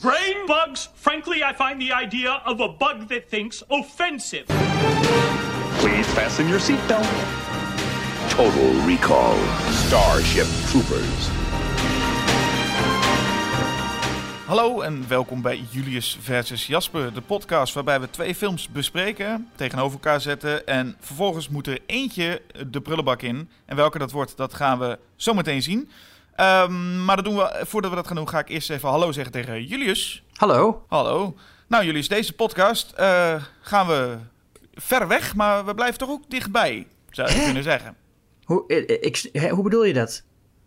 Brain bugs? Frankly, I find the idea of a bug that thinks offensive. Please fasten your seatbelt. Total Recall Starship Troopers. Hallo en welkom bij Julius versus Jasper, de podcast waarbij we twee films bespreken, tegenover elkaar zetten en vervolgens moet er eentje de prullenbak in. En welke dat wordt, dat gaan we zo meteen zien. Ehm, maar dat doen we, voordat we dat gaan doen, ga ik eerst even hallo zeggen tegen Julius. Hallo. Hallo. Nou Julius, deze podcast eh, gaan we ver weg, maar we blijven toch ook dichtbij, zou je kunnen zeggen. Hoe, eh, ik, hè, hoe bedoel je dat?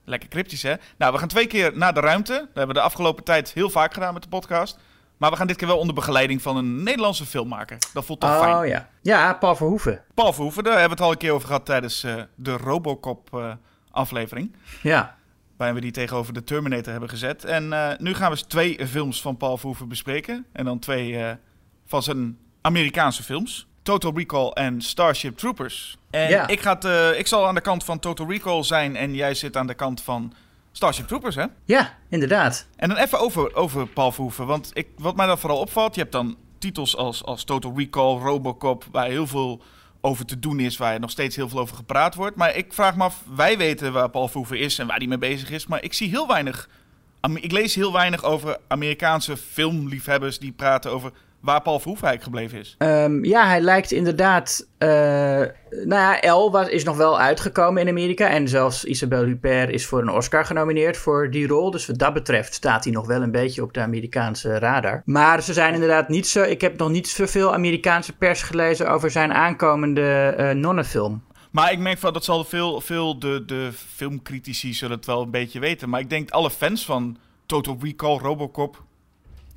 Lekker cryptisch, hè? Nou, we gaan twee keer naar de ruimte. Dat hebben we de afgelopen tijd heel vaak gedaan met de podcast. Maar we gaan dit keer wel onder begeleiding van een Nederlandse filmmaker. Dat voelt toch fijn. Oh ja. Ja, Paul Verhoeven. Paul Verhoeven, daar hebben we het al een keer over gehad tijdens eh, de Robocop-aflevering. Ja. Waarin we die tegenover de Terminator hebben gezet. En eh, nu gaan we eens twee films van Paul Verhoeven bespreken. En dan twee eh, van zijn Amerikaanse films. Total Recall en Starship Troopers. En Ja. ik, ga het, eh, ik zal aan de kant van Total Recall zijn en jij zit aan de kant van Starship Troopers, hè? Ja, inderdaad. En dan even over, over Paul Verhoeven. Want ik, wat mij dan vooral opvalt, je hebt dan titels als, als Total Recall, Robocop, waar heel veel over te doen is, waar nog steeds heel veel over gepraat wordt. Maar ik vraag me af, wij weten waar Paul Verhoeven is en waar hij mee bezig is, maar ik zie heel weinig, ik lees heel weinig over Amerikaanse filmliefhebbers die praten over waar Paul Verhoeven eigenlijk gebleven is. Ehm, ja, hij lijkt inderdaad. eh, nou ja, was, is nog wel uitgekomen in Amerika. En zelfs Isabelle Huppert is voor een Oscar genomineerd voor die rol. Dus wat dat betreft staat hij nog wel een beetje op de Amerikaanse radar. Maar ze zijn inderdaad niet zo. Ik heb nog niet zoveel Amerikaanse pers gelezen over zijn aankomende eh nonnenfilm. Maar ik merk van dat zal veel, veel de, de filmcritici zullen het wel een beetje weten. Maar ik denk alle fans van Total Recall, Robocop,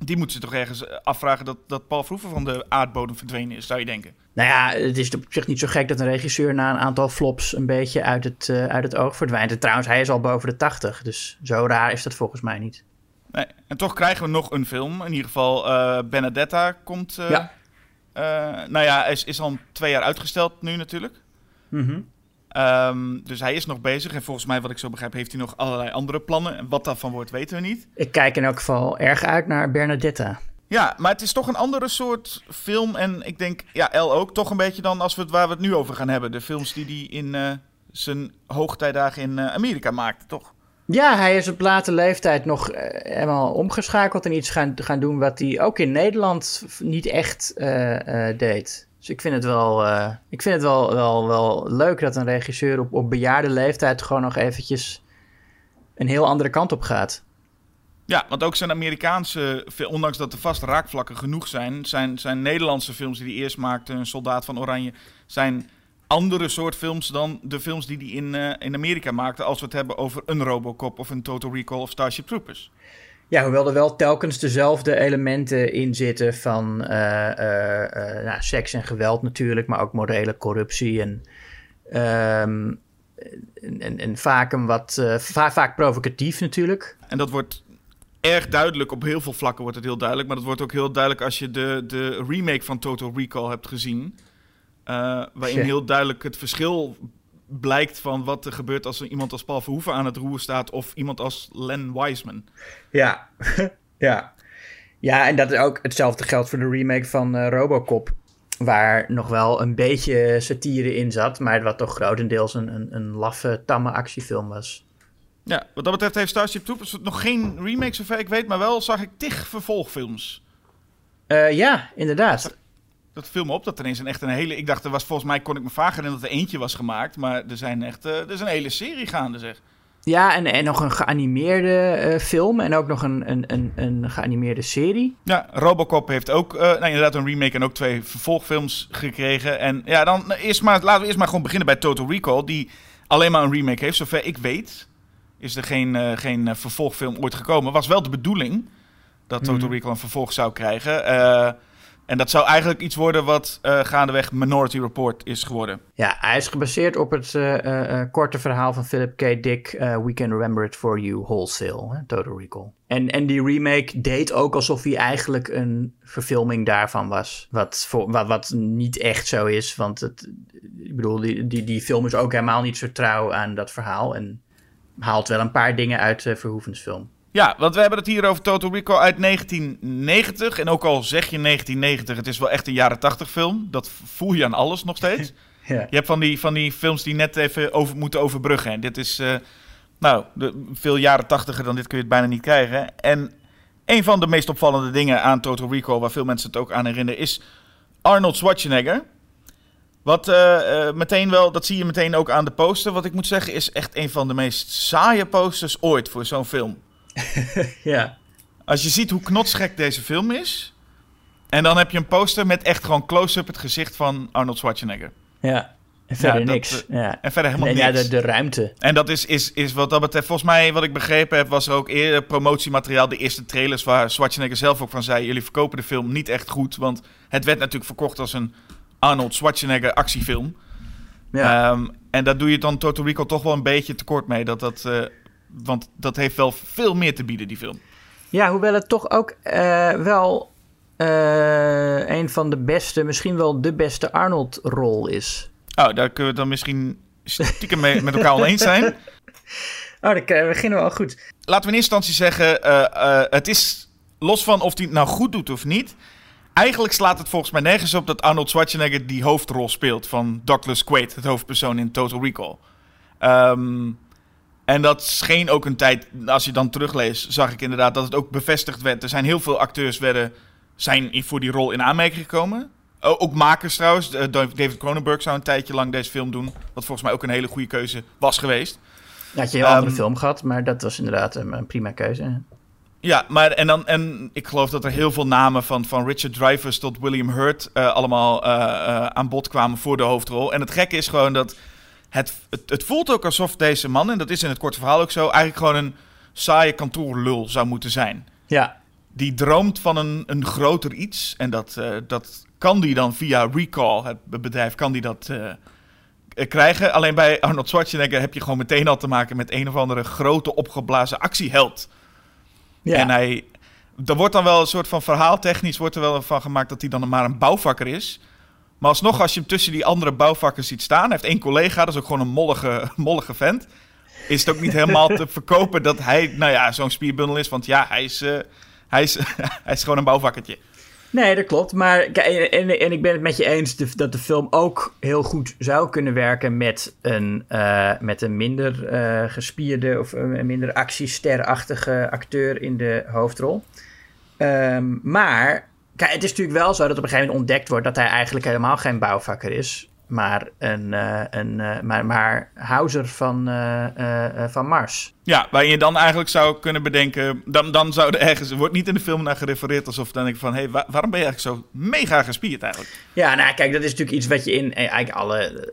die moeten zich toch ergens eh, afvragen dat, dat Paul Verhoeven van de aardbodem verdwenen is, zou je denken. Nou ja, het is op zich niet zo gek dat een regisseur na een aantal flops een beetje uit het, eh, uit het oog verdwijnt. En trouwens, hij is al boven de 80, dus zo raar is dat volgens mij niet. Nee. En toch krijgen we nog een film. In ieder geval, eh, Benedetta komt. eh, Ja. nou ja, is, is al twee jaar uitgesteld nu natuurlijk. Mhm. Ehm, dus hij is nog bezig. En volgens mij, wat ik zo begrijp, heeft hij nog allerlei andere plannen. En wat daarvan wordt, weten we niet. Ik kijk in elk geval erg uit naar Bernadetta. Ja, maar het is toch een andere soort film. En ik denk, ja, El ook, toch een beetje dan als we het, waar we het nu over gaan hebben. De films die hij in eh, zijn hoogtijdagen in eh, Amerika maakte, toch? Ja, hij is op late leeftijd nog eh, helemaal omgeschakeld en iets gaan, gaan doen wat hij ook in Nederland niet echt deed. Dus ik vind het wel, eh, ik vind het wel, wel, wel leuk dat een regisseur op, op bejaarde leeftijd gewoon nog eventjes een heel andere kant op gaat. Ja, want ook zijn Amerikaanse, ondanks dat er vast raakvlakken genoeg zijn, zijn, zijn Nederlandse films die hij eerst maakte, Een Soldaat van Oranje, zijn andere soort films dan de films die hij in, eh, in Amerika maakte, als we het hebben over een Robocop of een Total Recall of Starship Troopers. Ja, hoewel er wel telkens dezelfde elementen in zitten van eh, eh, eh, nou, seks en geweld natuurlijk, maar ook morele corruptie en, ehm, en, en, vaak een wat va- vaak provocatief natuurlijk. En dat wordt erg duidelijk, op heel veel vlakken wordt het heel duidelijk, maar dat wordt ook heel duidelijk als je de, de remake van Total Recall hebt gezien, waarin Ja. heel duidelijk het verschil blijkt van wat er gebeurt als er iemand als Paul Verhoeven aan het roer staat of iemand als Len Wiseman. Ja, ja. Ja, en dat is ook hetzelfde geldt voor de remake van eh, Robocop. Waar nog wel een beetje satire in zat, maar wat toch grotendeels een, een, een laffe, tamme actiefilm was. Ja, wat dat betreft heeft Starship Troopers nog geen remake zover ik weet, maar wel zag ik tig vervolgfilms. Eh, ja, inderdaad. Dat viel me op dat er ineens een echt een hele... Ik dacht, er was volgens mij kon ik me vaag herinneren dat er eentje was gemaakt, maar er zijn echt eh, er is een hele serie gaande zeg. Ja, en, en nog een geanimeerde eh, film en ook nog een, een, een, een geanimeerde serie. Ja, Robocop heeft ook eh, nou, inderdaad een remake en ook twee vervolgfilms gekregen. En ja, dan eerst maar, laten we eerst maar gewoon beginnen bij Total Recall, die alleen maar een remake heeft. Zover ik weet is er geen, geen vervolgfilm ooit gekomen. Was wel de bedoeling dat Total Mhm. Recall een vervolg zou krijgen. En dat zou eigenlijk iets worden wat eh, gaandeweg Minority Report is geworden. Ja, hij is gebaseerd op het eh, eh, korte verhaal van Philip K. Dick, We Can Remember It For You Wholesale, hè, Total Recall. En, en die remake deed ook alsof hij eigenlijk een verfilming daarvan was. Wat, voor, wat, wat niet echt zo is, want het, ik bedoel, die, die, die film is ook helemaal niet zo trouw aan dat verhaal. En haalt wel een paar dingen uit Verhoevens film. Ja, want we hebben het hier over Total Recall uit 1990. En ook al zeg je 1990, het is wel echt een jaren 80 film. Dat voel je aan alles nog steeds. Ja. Je hebt van die, van die films die net even over, moeten overbruggen. En dit is, eh, nou, de, veel jaren 80 dan dit kun je het bijna niet krijgen. En een van de meest opvallende dingen aan Total Recall, waar veel mensen het ook aan herinneren, is Arnold Schwarzenegger. Wat eh, eh, meteen wel, dat zie je meteen ook aan de poster. Wat ik moet zeggen, is echt een van de meest saaie posters ooit voor zo'n film. ja. Als je ziet hoe knotsgek deze film is. En dan heb je een poster met echt gewoon close-up het gezicht van Arnold Schwarzenegger. Ja. En verder Ja, dat, niks. eh, ja. En verder helemaal en ja, niks. de, de ruimte. En dat is, is, is wat dat betreft, volgens mij, wat ik begrepen heb, was er ook eerder promotiemateriaal. De eerste trailers waar Schwarzenegger zelf ook van zei: jullie verkopen de film niet echt goed. Want het werd natuurlijk verkocht als een Arnold Schwarzenegger actiefilm. Ja. Ehm, en daar doe je dan Total Recall toch wel een beetje tekort mee. Dat dat, eh, want dat heeft wel veel meer te bieden, die film. Ja, hoewel het toch ook eh, wel eh, een van de beste, misschien wel de beste Arnold-rol is. Oh, daar kunnen we dan misschien stiekem mee, met elkaar oneens zijn. Oh, dan beginnen we al goed. Laten we in eerste instantie zeggen, eh, het is los van of hij het nou goed doet of niet. Eigenlijk slaat het volgens mij nergens op dat Arnold Schwarzenegger die hoofdrol speelt van Douglas Quaid, het hoofdpersoon in Total Recall. Ehm, en dat scheen ook een tijd, als je dan terugleest, zag ik inderdaad dat het ook bevestigd werd. Er zijn heel veel acteurs werden, zijn voor die rol in aanmerking gekomen. Ook makers trouwens. Eh, David Cronenberg zou een tijdje lang deze film doen. Wat volgens mij ook een hele goede keuze was geweest. Had je een andere Ehm, film gehad, maar dat was inderdaad een, een prima keuze. Ja, maar en, dan, en ik geloof dat er heel veel namen van, van Richard Dreyfuss tot William Hurt eh, allemaal eh, aan bod kwamen voor de hoofdrol. En het gekke is gewoon dat het, het, het voelt ook alsof deze man, en dat is in het korte verhaal ook zo, eigenlijk gewoon een saaie kantoorlul zou moeten zijn. Ja, Die droomt van een, een groter iets en dat, eh, dat kan die dan via Recall, het bedrijf, kan die dat eh, eh, krijgen. Alleen bij Arnold Schwarzenegger heb je gewoon meteen al te maken met een of andere grote opgeblazen actieheld. ja. En hij, er wordt dan wel een soort van verhaaltechnisch wordt er wel van gemaakt dat hij dan maar een bouwvakker is. Maar alsnog, als je hem tussen die andere bouwvakkers ziet staan, heeft één collega, dat is ook gewoon een mollige, mollige vent. Is het ook niet helemaal te verkopen dat hij, nou ja, zo'n spierbundel is. Want ja, hij is, eh, hij is, hij is gewoon een bouwvakkertje. Nee, dat klopt. Maar en, en, en ik ben het met je eens de- dat de film ook heel goed zou kunnen werken met een, eh, met een minder eh, gespierde of een minder actiesterachtige acteur in de hoofdrol. Ehm, maar kijk, het is natuurlijk wel zo dat op een gegeven moment ontdekt wordt dat hij eigenlijk helemaal geen bouwvakker is. Maar een, eh, een uh, maar, maar Hauser van, uh, uh, van Mars. Ja, waarin je dan eigenlijk zou kunnen bedenken. Dan, dan zou er ergens. Er wordt niet in de film naar gerefereerd alsof dan denk ik van. Hé, hey, waar, waarom ben je eigenlijk zo mega gespierd eigenlijk? Ja, nou kijk, dat is natuurlijk iets wat je in eigenlijk alle.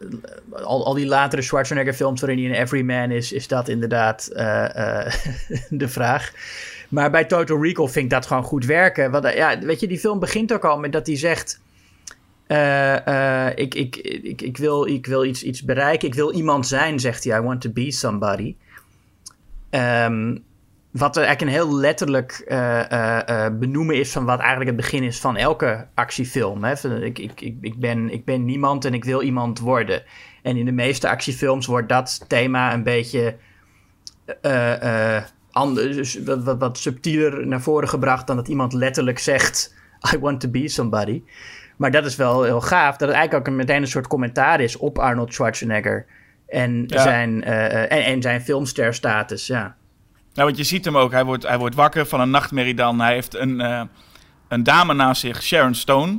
Al, al die latere Schwarzenegger-films waarin hij een everyman is, is dat inderdaad de vraag. Maar bij Total Recall vind ik dat gewoon goed werken. Want ja, weet je, die film begint ook al met dat hij zegt. Uh, uh, ik, ik, ik, ik, wil, ik wil iets, iets bereiken. Ik wil iemand zijn, zegt hij. I want to be somebody. Um, wat er eigenlijk een heel letterlijk benoemen is van wat eigenlijk het begin is van elke actiefilm. Hè? Ik, ik, ik, ik, ben, ik ben niemand en ik wil iemand worden. En in de meeste actiefilms wordt dat thema een beetje anders, dus wat, wat, wat subtieler naar voren gebracht dan dat iemand letterlijk zegt: I want to be somebody. Maar dat is wel heel gaaf. Dat het eigenlijk ook meteen een soort commentaar is op Arnold Schwarzenegger. En, ja. zijn, uh, en, en, zijn filmsterstatus, ja. Nou, want je ziet hem ook. Hij wordt, hij wordt wakker van een nachtmerrie dan. Hij heeft een, uh, een dame naast zich, Sharon Stone.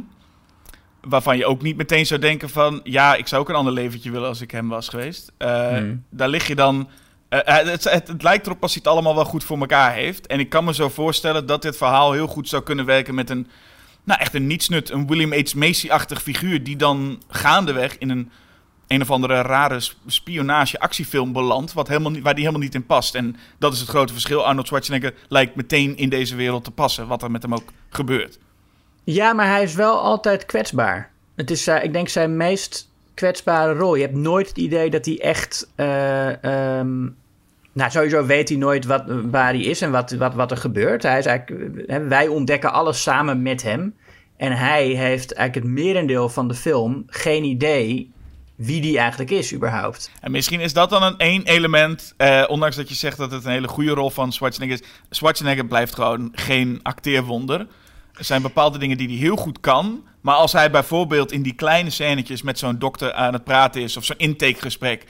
Waarvan je ook niet meteen zou denken van... Ja, ik zou ook een ander leventje willen als ik hem was geweest. Uh, hmm. Daar lig je dan... Het, het, het, lijkt erop als hij het allemaal wel goed voor elkaar heeft. En ik kan me zo voorstellen dat dit verhaal heel goed zou kunnen werken met een nou, echt een nietsnut, een William H. Macy-achtig figuur... die dan gaandeweg in een een of andere rare spionage-actiefilm belandt... Wat helemaal waar die helemaal niet in past. En dat is het grote verschil. Arnold Schwarzenegger lijkt meteen in deze wereld te passen... wat er met hem ook gebeurt. Ja, maar hij is wel altijd kwetsbaar. Het is, uh, ik denk, zijn meest kwetsbare rol. Je hebt nooit het idee dat hij echt... Um, nou, sowieso weet hij nooit wat, waar hij is en wat, wat, wat er gebeurt. Hij is eigenlijk, wij ontdekken alles samen met hem. En hij heeft eigenlijk het merendeel van de film geen idee wie die eigenlijk is überhaupt. En misschien is dat dan een één element, eh, ondanks dat je zegt dat het een hele goede rol van Schwarzenegger is. Schwarzenegger blijft gewoon geen acteerwonder. Er zijn bepaalde dingen die hij heel goed kan. Maar als hij bijvoorbeeld in die kleine scènetjes met zo'n dokter aan het praten is, of zo'n intakegesprek,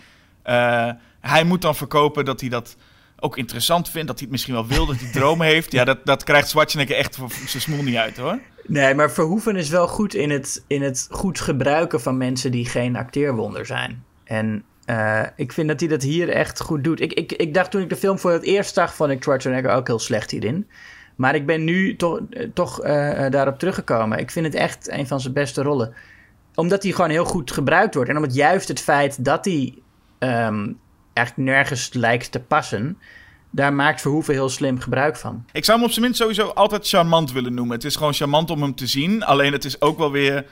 uh, hij moet dan verkopen dat hij dat ook interessant vindt, dat hij het misschien wel wil, dat hij dromen heeft. Ja, dat, dat krijgt Schwarzenegger echt zijn smoel niet uit hoor. Nee, maar Verhoeven is wel goed in het, in het goed gebruiken van mensen die geen acteerwonder zijn. En uh, ik vind dat hij dat hier echt goed doet. Ik, ik, ik dacht toen ik de film voor het eerst zag, vond ik Schwarzenegger ook heel slecht hierin. Maar ik ben nu toch, toch uh, daarop teruggekomen. Ik vind het echt een van zijn beste rollen. Omdat hij gewoon heel goed gebruikt wordt. En omdat juist het feit dat hij um, eigenlijk nergens lijkt te passen daar maakt Verhoeven heel slim gebruik van. Ik zou hem op zijn minst sowieso altijd charmant willen noemen. Het is gewoon charmant om hem te zien. Alleen het is ook wel weer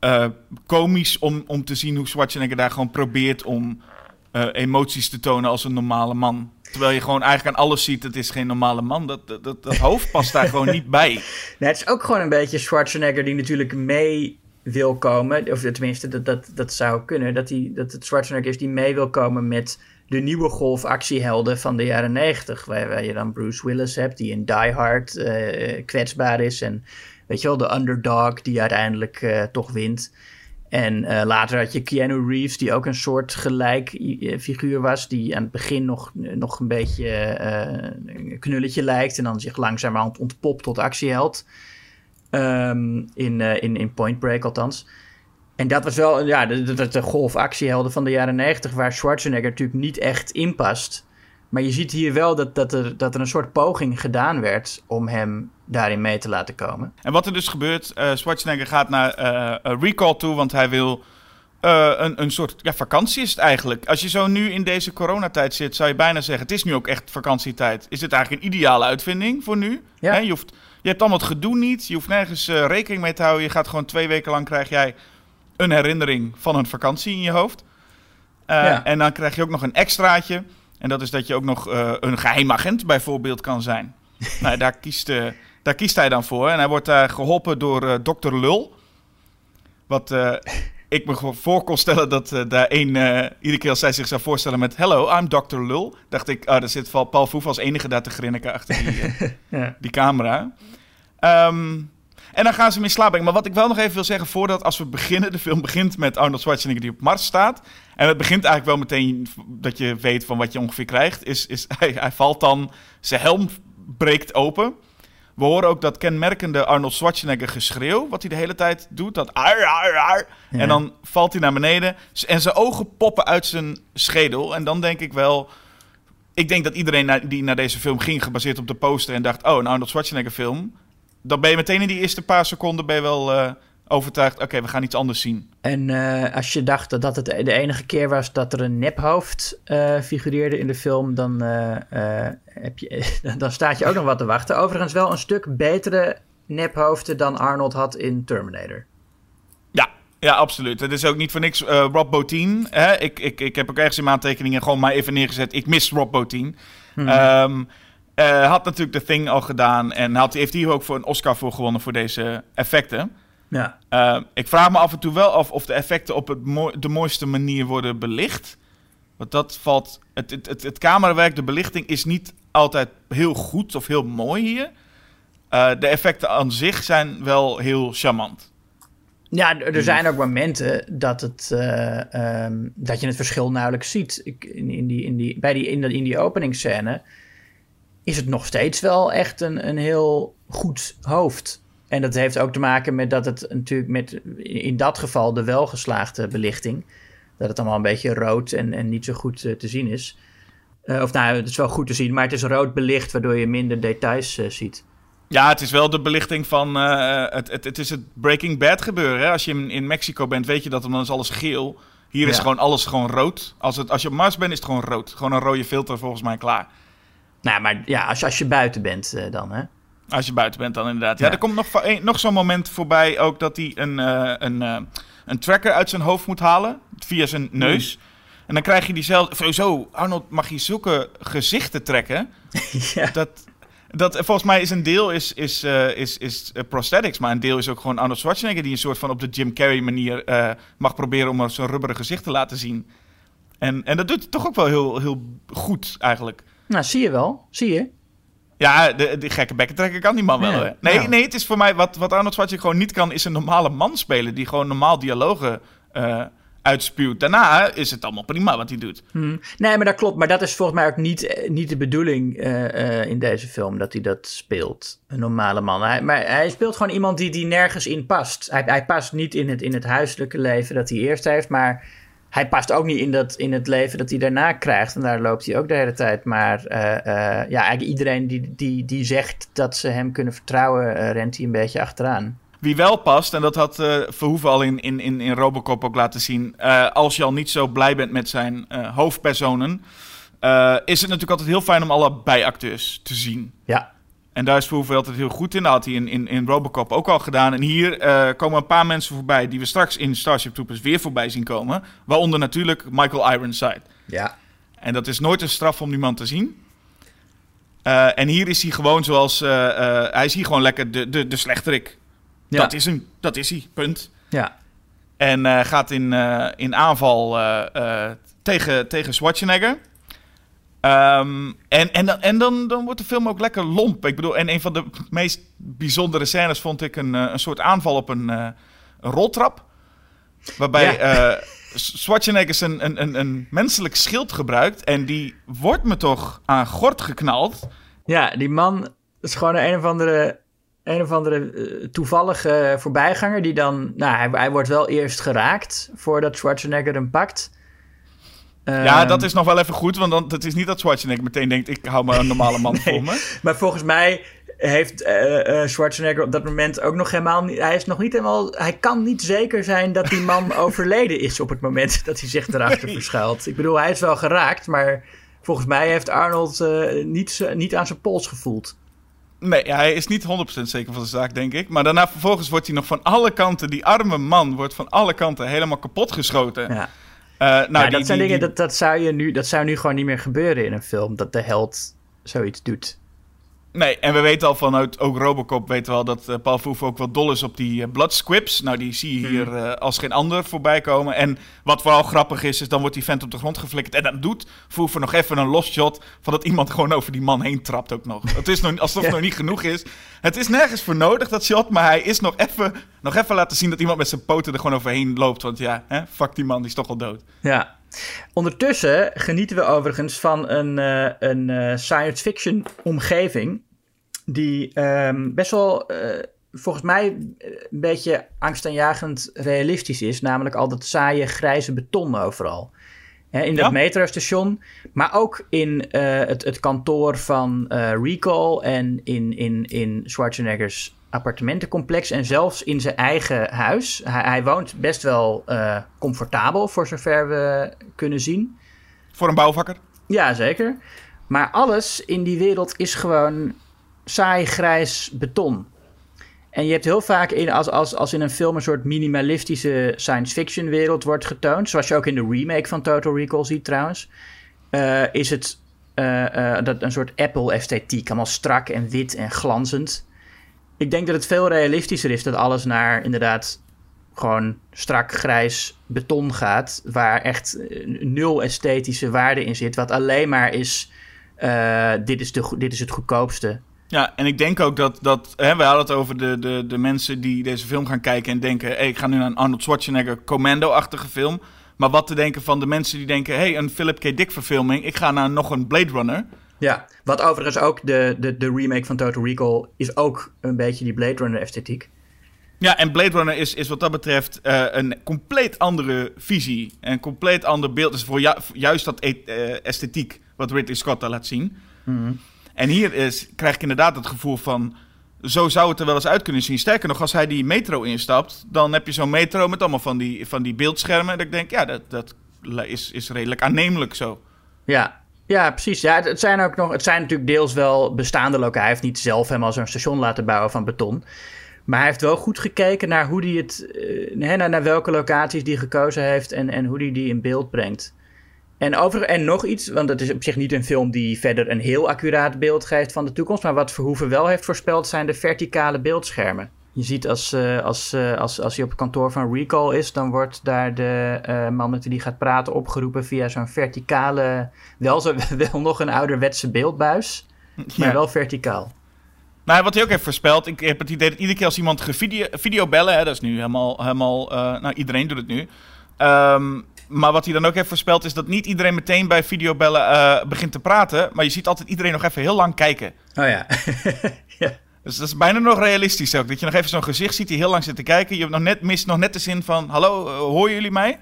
uh, komisch om, om te zien hoe Schwarzenegger daar gewoon probeert om uh, emoties te tonen als een normale man. Terwijl je gewoon eigenlijk aan alles ziet, het is geen normale man. Dat, dat, dat, dat hoofd past daar gewoon niet bij. Nee, het is ook gewoon een beetje Schwarzenegger die natuurlijk mee wil komen. Of tenminste, dat, dat, dat zou kunnen. Dat, hij, dat het Schwarzenegger is die mee wil komen met de nieuwe golf actiehelden van de jaren 90. Waar, je dan Bruce Willis hebt, die in Die Hard uh, kwetsbaar is. En weet je wel, de underdog die uiteindelijk uh, toch wint. En uh, later had je Keanu Reeves, die ook een soort gelijk figuur was. Die aan het begin nog, nog een beetje een knulletje lijkt. En dan zich langzamerhand ontpopt tot actieheld. Um, in, in, in Point Break althans. En dat was wel ja, de, de, de golfactiehelden van de jaren 90, waar Schwarzenegger natuurlijk niet echt in past. Maar je ziet hier wel dat, dat, er, dat er een soort poging gedaan werd om hem daarin mee te laten komen. En wat er dus gebeurt, uh, Schwarzenegger gaat naar uh, Recall toe, want hij wil uh, een, een soort ja, vakantie is het eigenlijk. Als je zo nu in deze coronatijd zit, zou je bijna zeggen, het is nu ook echt vakantietijd. Is dit eigenlijk een ideale uitvinding voor nu? Ja. je, hoeft, je hebt allemaal het gedoe niet, je hoeft nergens rekening mee te houden. Je gaat gewoon twee weken lang, krijg jij een herinnering van een vakantie in je hoofd. Uh, ja. En dan krijg je ook nog een extraatje. En dat is dat je ook nog uh, een geheimagent bijvoorbeeld kan zijn. nou, daar kiest, uh, daar kiest hij dan voor. En hij wordt daar geholpen door dokter Lul. Wat ik me voor kon stellen dat daar één... iedere keer als zij zich zou voorstellen met... Hello, I'm Dr. Lul. Dacht ik, oh, daar zit Paul Voef als enige daar te grinniken achter die, ja. die camera. Um, en dan gaan ze hem in slaap brengen. Maar wat ik wel nog even wil zeggen, voordat als we beginnen, de film begint met Arnold Schwarzenegger die op Mars staat. En het begint eigenlijk wel meteen dat je weet van wat je ongeveer krijgt. Is, is, hij, hij valt dan, zijn helm breekt open. We horen ook dat kenmerkende Arnold Schwarzenegger geschreeuw, wat hij de hele tijd doet. Dat ar, ar, ar. Ja. En dan valt hij naar beneden en zijn ogen poppen uit zijn schedel. En dan denk ik wel, ik denk dat iedereen die naar deze film ging, gebaseerd op de poster en dacht, oh, een Arnold Schwarzenegger film dan ben je meteen in die eerste paar seconden ben je wel uh, overtuigd. Oké, we gaan iets anders zien. En uh, als je dacht dat het de enige keer was dat er een nephoofd uh, figureerde in de film, dan, heb je, dan staat je ook nog wat te wachten. Overigens wel een stuk betere nephoofden dan Arnold had in Terminator. Ja, ja, absoluut. Het is ook niet voor niks Rob Bottin. Hè? Ik, ik, ik heb ook ergens in mijn aantekeningen gewoon maar even neergezet. Ik mis Rob Bottin. Hmm. Um, uh, had natuurlijk The Thing al gedaan. En had, heeft hier ook voor een Oscar voor gewonnen voor deze effecten. Ja. Uh, ik vraag me af en toe wel af of de effecten op het mooi, de mooiste manier worden belicht. Want dat valt. Het, het, het, het, camerawerk, de belichting is niet altijd heel goed of heel mooi hier. Uh, de effecten aan zich zijn wel heel charmant. Ja, er zijn ook momenten dat, het, uh, um, dat je het verschil nauwelijks ziet. Ik, in, in, die, in die, bij die, in, in die openingsscène is het nog steeds wel echt een, een heel goed hoofd. En dat heeft ook te maken met dat het natuurlijk met in dat geval de welgeslaagde belichting. Dat het allemaal een beetje rood en, en niet zo goed uh, te zien is. Uh, of nou, het is wel goed te zien, maar het is rood belicht, waardoor je minder details uh, ziet. Ja, het is wel de belichting van. het, het, het, is het Breaking Bad gebeuren. Hè? Als je in, in Mexico bent, weet je dat dan is alles geel. Hier ja. is gewoon alles gewoon rood. Als, het, als je op Mars bent, is het gewoon rood. Gewoon een rode filter volgens mij klaar. Nou, maar ja, als, als je buiten bent uh, dan, hè? Als je buiten bent dan inderdaad. Ja, ja. er komt nog, nog zo'n moment voorbij ook dat hij een, uh, een, uh, een tracker uit zijn hoofd moet halen. Via zijn neus. Mm. En dan krijg je diezelfde... Sowieso, Arnold mag je zulke gezichten trekken. ja. Dat... Dat, volgens mij is een deel is, is, uh, is, is uh, prosthetics, maar een deel is ook gewoon Arnold Schwarzenegger... die een soort van op de Jim Carrey manier uh, mag proberen om zijn rubberen gezicht te laten zien. En, en dat doet hij toch ook wel heel, heel goed eigenlijk. Nou, zie je wel. Zie je. Ja, de, de gekke bekkentrekker kan die man wel. Hè? Nee, nee, het is voor mij wat, wat Arnold Schwarzenegger gewoon niet kan, is een normale man spelen. Die gewoon normaal dialogen uh, uitspuwt. Daarna is het allemaal prima wat hij doet. Hmm. Nee, maar dat klopt. Maar dat is volgens mij ook niet, eh, niet de bedoeling uh, uh, in deze film, dat hij dat speelt. Een normale man. Hij, maar hij speelt gewoon iemand die, die nergens in past. Hij, hij past niet in het, in het huiselijke leven dat hij eerst heeft, maar hij past ook niet in, dat, in het leven dat hij daarna krijgt. En daar loopt hij ook de hele tijd. Maar uh, uh, ja, eigenlijk iedereen die, die, die zegt dat ze hem kunnen vertrouwen, uh, rent hij een beetje achteraan. Wie wel past, en dat had Verhoeven al in, in, in, in Robocop ook laten zien. als je al niet zo blij bent met zijn hoofdpersonen, is het natuurlijk altijd heel fijn om alle bijacteurs te zien. Ja. En daar is Verhoeven altijd heel goed in. Dat had hij in, in, in Robocop ook al gedaan. En hier uh, komen een paar mensen voorbij die we straks in Starship Troopers weer voorbij zien komen. Waaronder natuurlijk Michael Ironside. Ja. En dat is nooit een straf om die man te zien. Uh, en hier is hij gewoon zoals... Uh, hij is hier gewoon lekker de, de, de slechterik. Ja. Dat is hem. Dat is hij. Punt. Ja. En gaat in, in aanval tegen, tegen Schwarzenegger. Um, en en, dan, en dan, dan wordt de film ook lekker lomp. Ik bedoel, en een van de meest bijzondere scènes vond ik een, een soort aanval op een, uh, een roltrap. Waarbij ja. uh, Schwarzenegger een, een, een, een menselijk schild gebruikt. En die wordt me toch aan gort geknald. Ja, die man is gewoon een of andere, een of andere uh, toevallige voorbijganger. Die dan, nou, hij, hij wordt wel eerst geraakt voordat Schwarzenegger hem pakt. Ja, dat is nog wel even goed, want dan, het is niet dat Schwarzenegger meteen denkt... ik hou maar een normale man nee, voor me. Maar volgens mij heeft uh, uh, Schwarzenegger op dat moment ook nog helemaal niet... Hij is nog niet helemaal... Hij kan niet zeker zijn dat die man overleden is op het moment dat hij zich erachter nee. verschuilt. Ik bedoel, hij is wel geraakt, maar volgens mij heeft Arnold uh, niet, niet aan zijn pols gevoeld. Nee, hij is niet 100% zeker van de zaak, denk ik. Maar daarna vervolgens wordt hij nog van alle kanten... Die arme man wordt van alle kanten helemaal kapot geschoten. Ja. Uh, nou, ja, die, dat zijn die, dingen, die- dat, dat, zou je nu, dat zou nu gewoon niet meer gebeuren in een film. Dat de held zoiets doet. Nee, en we weten al vanuit ook Robocop weten we al dat eh, Paul Verhoeven ook wel dol is op die eh, blood squibs. Nou, die zie je hier eh, als geen ander voorbij komen. En wat vooral grappig is, is dan wordt die vent op de grond geflikkerd. En dan doet Verhoeven nog even een los shot van dat iemand gewoon over die man heen trapt ook nog. Het is nog, alsof het Ja. nog niet genoeg is. Het is nergens voor nodig, dat shot. Maar hij is nog even, nog even laten zien dat iemand met zijn poten er gewoon overheen loopt. Want ja, hè, fuck die man, die is toch al dood. Ja. Ondertussen genieten we overigens van een, eh, een eh, science fiction omgeving. Die ehm, best wel, eh, volgens mij, een beetje angstaanjagend realistisch is. Namelijk al dat saaie grijze beton overal. In dat Ja. metrostation, maar ook in het, het kantoor van Recall en in, in, in Schwarzeneggers appartementencomplex en zelfs in zijn eigen huis. Hij, hij woont best wel eh, comfortabel, voor zover we kunnen zien. Voor een bouwvakker. Ja, zeker. Maar alles in die wereld is gewoon saai grijs beton. En je hebt heel vaak in, als, als, als in een film een soort minimalistische science fiction wereld wordt getoond, zoals je ook in de remake van Total Recall ziet trouwens, eh, is het eh, dat een soort Apple-esthetiek, allemaal strak en wit en glanzend. Ik denk dat het veel realistischer is dat alles naar inderdaad gewoon strak grijs beton gaat, waar echt eh, nul esthetische waarde in zit, wat alleen maar is, eh, dit, is de, dit is het goedkoopste. Ja, en ik denk ook dat, dat hè, we hadden het over de, de, de mensen die deze film gaan kijken en denken, hey, ik ga nu naar een Arnold Schwarzenegger Commando-achtige film. Maar wat te denken van de mensen die denken, hey, een Philip K. Dick verfilming, ik ga naar nog een Blade Runner. Ja, wat overigens ook de, de, de remake van Total Recall is ook een beetje die Blade Runner esthetiek. Ja, en Blade Runner is, is wat dat betreft eh, een compleet andere visie. Een compleet ander beeld. Dus voor, ju- voor juist dat e- eh, esthetiek wat Ridley Scott daar laat zien. En hier is, krijg ik inderdaad het gevoel van... Zo zou het er wel eens uit kunnen zien. Sterker nog, als hij die metro instapt... dan heb je zo'n metro met allemaal van die, van die beeldschermen. Dat ik denk, ja, dat, dat is, is redelijk aannemelijk zo. Ja, ja precies. Ja, het, zijn ook nog, het zijn natuurlijk deels wel bestaande locaties. Hij heeft niet zelf helemaal zo'n station laten bouwen van beton. Maar hij heeft wel goed gekeken naar hoe hij het, eh, naar, naar welke locaties die gekozen heeft en, en hoe hij die in beeld brengt. En, over, en nog iets, want het is op zich niet een film die verder een heel accuraat beeld geeft van de toekomst. Maar wat Verhoeven wel heeft voorspeld zijn de verticale beeldschermen. Je ziet als, uh, als, uh, als, als hij op het kantoor van Recall is, dan wordt daar de uh, man met wie gaat praten opgeroepen via zo'n verticale, wel, zo, wel nog een ouderwetse beeldbuis, maar wel verticaal. Nou, wat hij ook heeft voorspeld, ik heb het idee dat iedere keer als iemand video, video bellen, hè, dat is nu helemaal, helemaal nou iedereen doet het nu. Um, maar wat hij dan ook heeft voorspeld is dat niet iedereen meteen bij videobellen begint te praten. Maar je ziet altijd iedereen nog even heel lang kijken. Oh ja. ja. Dus dat is bijna nog realistisch ook. Dat je nog even zo'n gezicht ziet die heel lang zit te kijken. Je hebt nog net, mist nog net de zin van... Hallo, uh, horen jullie mij?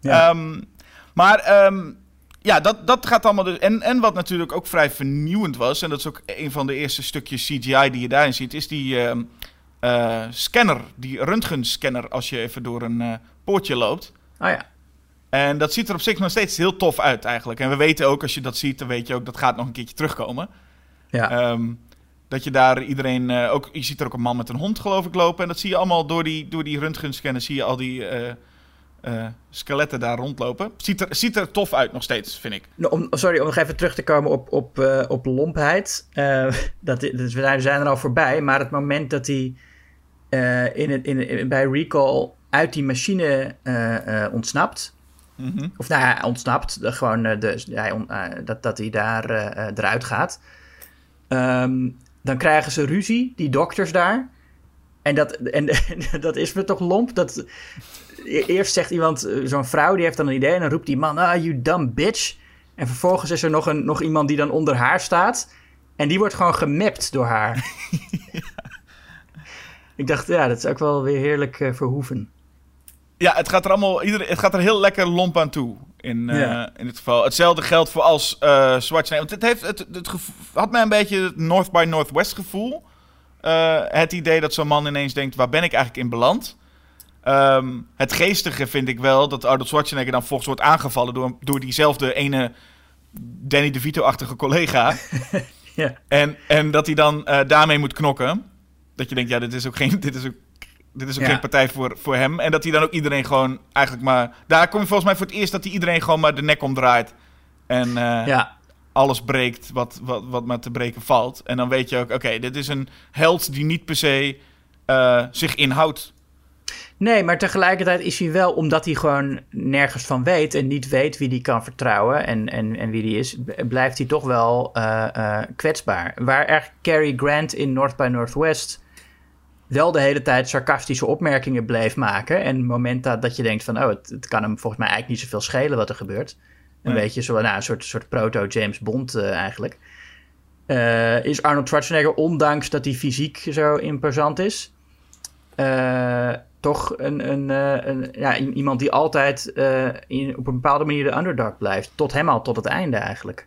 Ja. Um, maar um, ja, dat, dat gaat allemaal... Dus, en, en wat natuurlijk ook vrij vernieuwend was... en dat is ook een van de eerste stukjes CGI die je daarin ziet... is die uh, scanner, die röntgenscanner... als je even door een poortje loopt. Oh ja. En dat ziet er op zich nog steeds heel tof uit eigenlijk. En we weten ook, als je dat ziet, dan weet je ook dat gaat nog een keertje terugkomen. Ja. Um, dat je daar iedereen, uh, ook, je ziet er ook een man met een hond geloof ik lopen. En dat zie je allemaal door die, door die röntgenscanner, zie je al die uh, uh, skeletten daar rondlopen. Ziet er, ziet er tof uit nog steeds, vind ik. Om, sorry, om nog even terug te komen op, op, op lompheid. dat, dus we zijn er al voorbij, maar het moment dat hij in het, in, in, bij Recall uit die machine ontsnapt Mm -hmm. Of nou, hij ontsnapt. Gewoon de, hij on, dat, dat hij daar eruit gaat. Um, dan krijgen ze ruzie, die dokters daar. En dat, en, en, dat is me toch lomp. Dat, eerst zegt iemand, zo'n vrouw, die heeft dan een idee. En dan roept die man, ah, you dumb bitch. En vervolgens is er nog, een, nog iemand die dan onder haar staat. En die wordt gewoon gemapt door haar. ja. Ik dacht, ja, dat is ook wel weer heerlijk uh, verhoeven. Ja, het gaat er allemaal. Ieder, het gaat er heel lekker lomp aan toe. In, uh, ja. in dit geval. Hetzelfde geldt voor als uh, Schwarzenegger. Want het, heeft, het, het had mij een beetje het North by Northwest gevoel. Uh, het idee dat zo'n man ineens denkt: waar ben ik eigenlijk in beland? Um, het geestige vind ik wel dat Arnold Schwarzenegger dan volgens wordt aangevallen door, door diezelfde ene Danny DeVito-achtige collega. ja. en, en dat hij dan daarmee moet knokken. Dat je denkt: ja, dit is ook geen. Dit is ook dit is ook ja. geen partij voor, voor hem. En dat hij dan ook iedereen gewoon eigenlijk maar... Daar kom je volgens mij voor het eerst dat hij iedereen gewoon maar de nek omdraait. En uh, ja. alles breekt wat, wat, wat maar te breken valt. En dan weet je ook, oké, okay, dit is een held die niet per se uh, zich inhoudt. Nee, maar tegelijkertijd is hij wel, omdat hij gewoon nergens van weet... en niet weet wie hij kan vertrouwen en, en, en wie die is... blijft hij toch wel uh, kwetsbaar. Waar echt Cary Grant in North by Northwest wel de hele tijd sarcastische opmerkingen bleef maken. En momenten dat je denkt van, oh, het, het, kan hem volgens mij eigenlijk niet zoveel schelen wat er gebeurt. Een nee. beetje zo, nou, een soort, soort proto-James Bond uh, eigenlijk. Uh, is Arnold Schwarzenegger, ondanks dat hij fysiek zo imposant is, uh, toch een, een, een, ja, iemand die altijd in, op een bepaalde manier de underdog blijft. Tot hem al, tot het einde eigenlijk.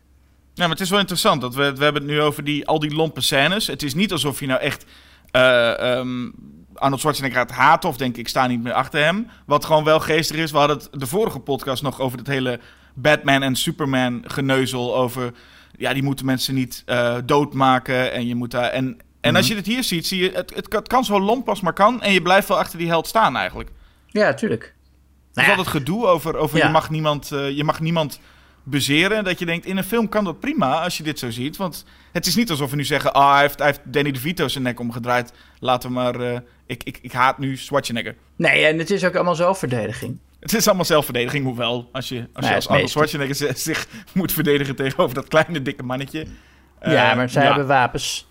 Ja, maar het is wel interessant. Dat we, we hebben het nu over die, al die lompe scènes. Het is niet alsof je nou echt uh, um, Arnold Schwarzenegger gaat haten of denk ik sta niet meer achter hem. Wat gewoon wel geestig is. We hadden het de vorige podcast nog over het hele Batman en Superman geneuzel over... Ja, die moeten mensen niet uh, doodmaken en je moet daar... En, en als je het hier ziet, zie je... Het, het, het, kan zo lomp als maar kan en je blijft wel achter die held staan eigenlijk. Ja, tuurlijk. Nou ja. Het gedoe over, over ja. je, mag niemand, uh, je mag niemand bezeren. Dat je denkt, in een film kan dat prima als je dit zo ziet. Want het is niet alsof we nu zeggen... ah, hij, heeft, hij heeft Danny DeVito zijn nek omgedraaid. Laten we maar... Uh, ik, ik, ik haat nu Schwarzenegger. Nee, en het is ook allemaal zelfverdediging. Het is allemaal zelfverdediging, hoewel... als je als, nee, je als Arnold Schwarzenegger zich moet verdedigen... tegenover dat kleine, dikke mannetje. Ja, uh, maar zij ja. hebben wapens.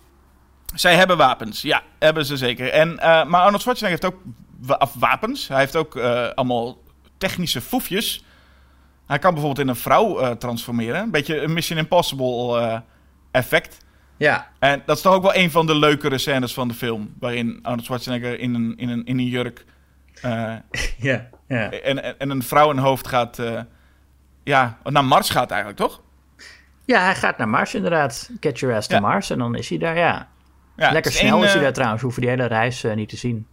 Zij hebben wapens, ja, hebben ze zeker. En, uh, maar Arnold Schwarzenegger heeft ook wa wapens. Hij heeft ook allemaal technische foefjes... Hij kan bijvoorbeeld in een vrouw uh, transformeren. Een beetje een Mission Impossible uh, effect. Ja. En dat is toch ook wel een van de leukere scènes van de film. Waarin Arnold Schwarzenegger in een, in een, in een jurk... Uh, ja, ja. En, en een vrouw in hoofd gaat... ja, naar Mars gaat eigenlijk, toch? Ja, hij gaat naar Mars inderdaad. Get your ass to ja. Mars. En dan is hij daar, ja. ja Lekker snel een, is hij daar trouwens. Hoeven die hele reis niet te zien.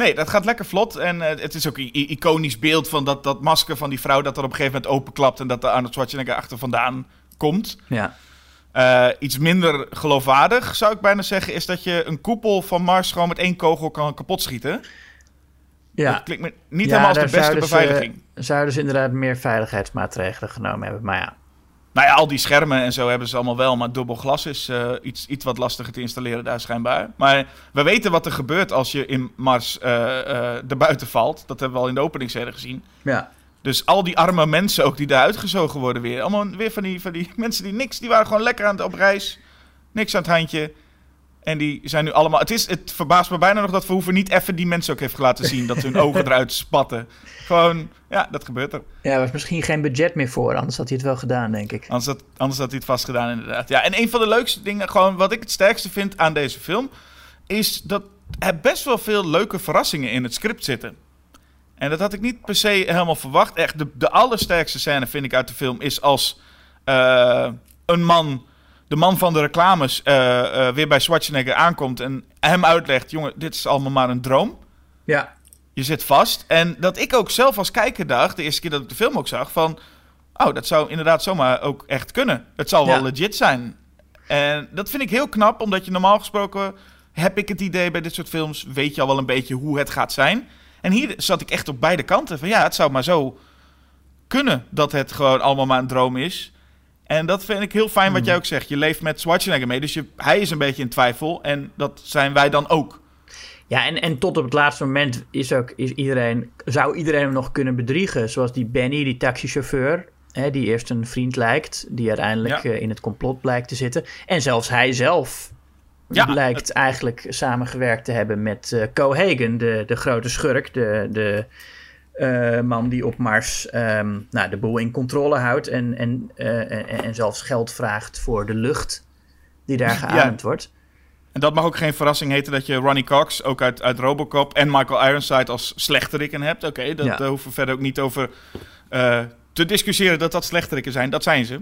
Nee, dat gaat lekker vlot. En uh, het is ook een iconisch beeld van dat, dat masker van die vrouw dat er op een gegeven moment openklapt en dat de Arnold Schwarzenegger achter vandaan komt. Ja. Uh, iets minder geloofwaardig, zou ik bijna zeggen, is dat je een koepel van Mars gewoon met één kogel kan kapotschieten. Ja. Dat klinkt me niet helemaal als de beste beveiliging. Ze, zouden ze inderdaad meer veiligheidsmaatregelen genomen hebben, maar ja. Nou ja, al die schermen en zo hebben ze allemaal wel, maar dubbel glas is uh, iets, iets wat lastiger te installeren daar schijnbaar. Maar we weten wat er gebeurt als je in Mars uh, uh, erbuiten valt. Dat hebben we al in de openingsscène gezien. Ja. Dus al die arme mensen ook die daar uitgezogen worden weer. Allemaal weer van die, van die mensen die niks, die waren gewoon lekker aan het op reis. Niks aan het handje. En die zijn nu allemaal. Het, is, het verbaast me bijna nog dat Verhoeven niet even die mensen ook heeft laten zien. dat hun ogen eruit spatten. Gewoon, ja, dat gebeurt er. Ja, er was misschien geen budget meer voor. Anders had hij het wel gedaan, denk ik. Anders had, anders had hij het vast gedaan, inderdaad. Ja, en een van de leukste dingen, gewoon wat ik het sterkste vind aan deze film. is dat er best wel veel leuke verrassingen in het script zitten. En dat had ik niet per se helemaal verwacht. Echt, de, de allersterkste scène vind ik uit de film is als uh, een man de man van de reclames uh, uh, weer bij Schwarzenegger aankomt en hem uitlegt: jongen, dit is allemaal maar een droom. Ja. Je zit vast. En dat ik ook zelf als kijker dacht, de eerste keer dat ik de film ook zag, van. Oh, dat zou inderdaad zomaar ook echt kunnen. Het zal wel legit zijn. En dat vind ik heel knap, omdat je normaal gesproken heb ik het idee bij dit soort films, weet je al wel een beetje hoe het gaat zijn. En hier zat ik echt op beide kanten van ja, het zou maar zo kunnen dat het gewoon allemaal maar een droom is. En dat vind ik heel fijn wat hmm. jij ook zegt. Je leeft met Schwarzenegger mee, dus je, hij is een beetje in twijfel. En dat zijn wij dan ook. Ja, en, en tot op het laatste moment is ook, is iedereen, zou iedereen hem nog kunnen bedriegen. Zoals die Benny, die taxichauffeur, hè, die eerst een vriend lijkt, die uiteindelijk eh, in het complot blijkt te zitten. En zelfs hij zelf ja, blijkt eigenlijk samengewerkt te hebben met uh, Cohagen, de, de grote schurk, de, de uh, man die op Mars um, nou, de boel in controle houdt en, en, uh, en, zelfs geld vraagt voor de lucht die daar geademd wordt. En dat mag ook geen verrassing heten dat je Ronnie Cox, ook uit, uit Robocop, en Michael Ironside als slechterik hebt. Oké, okay, dat ja. hoeven we verder ook niet over uh, te discussiëren dat dat slechterikken zijn. Dat zijn ze.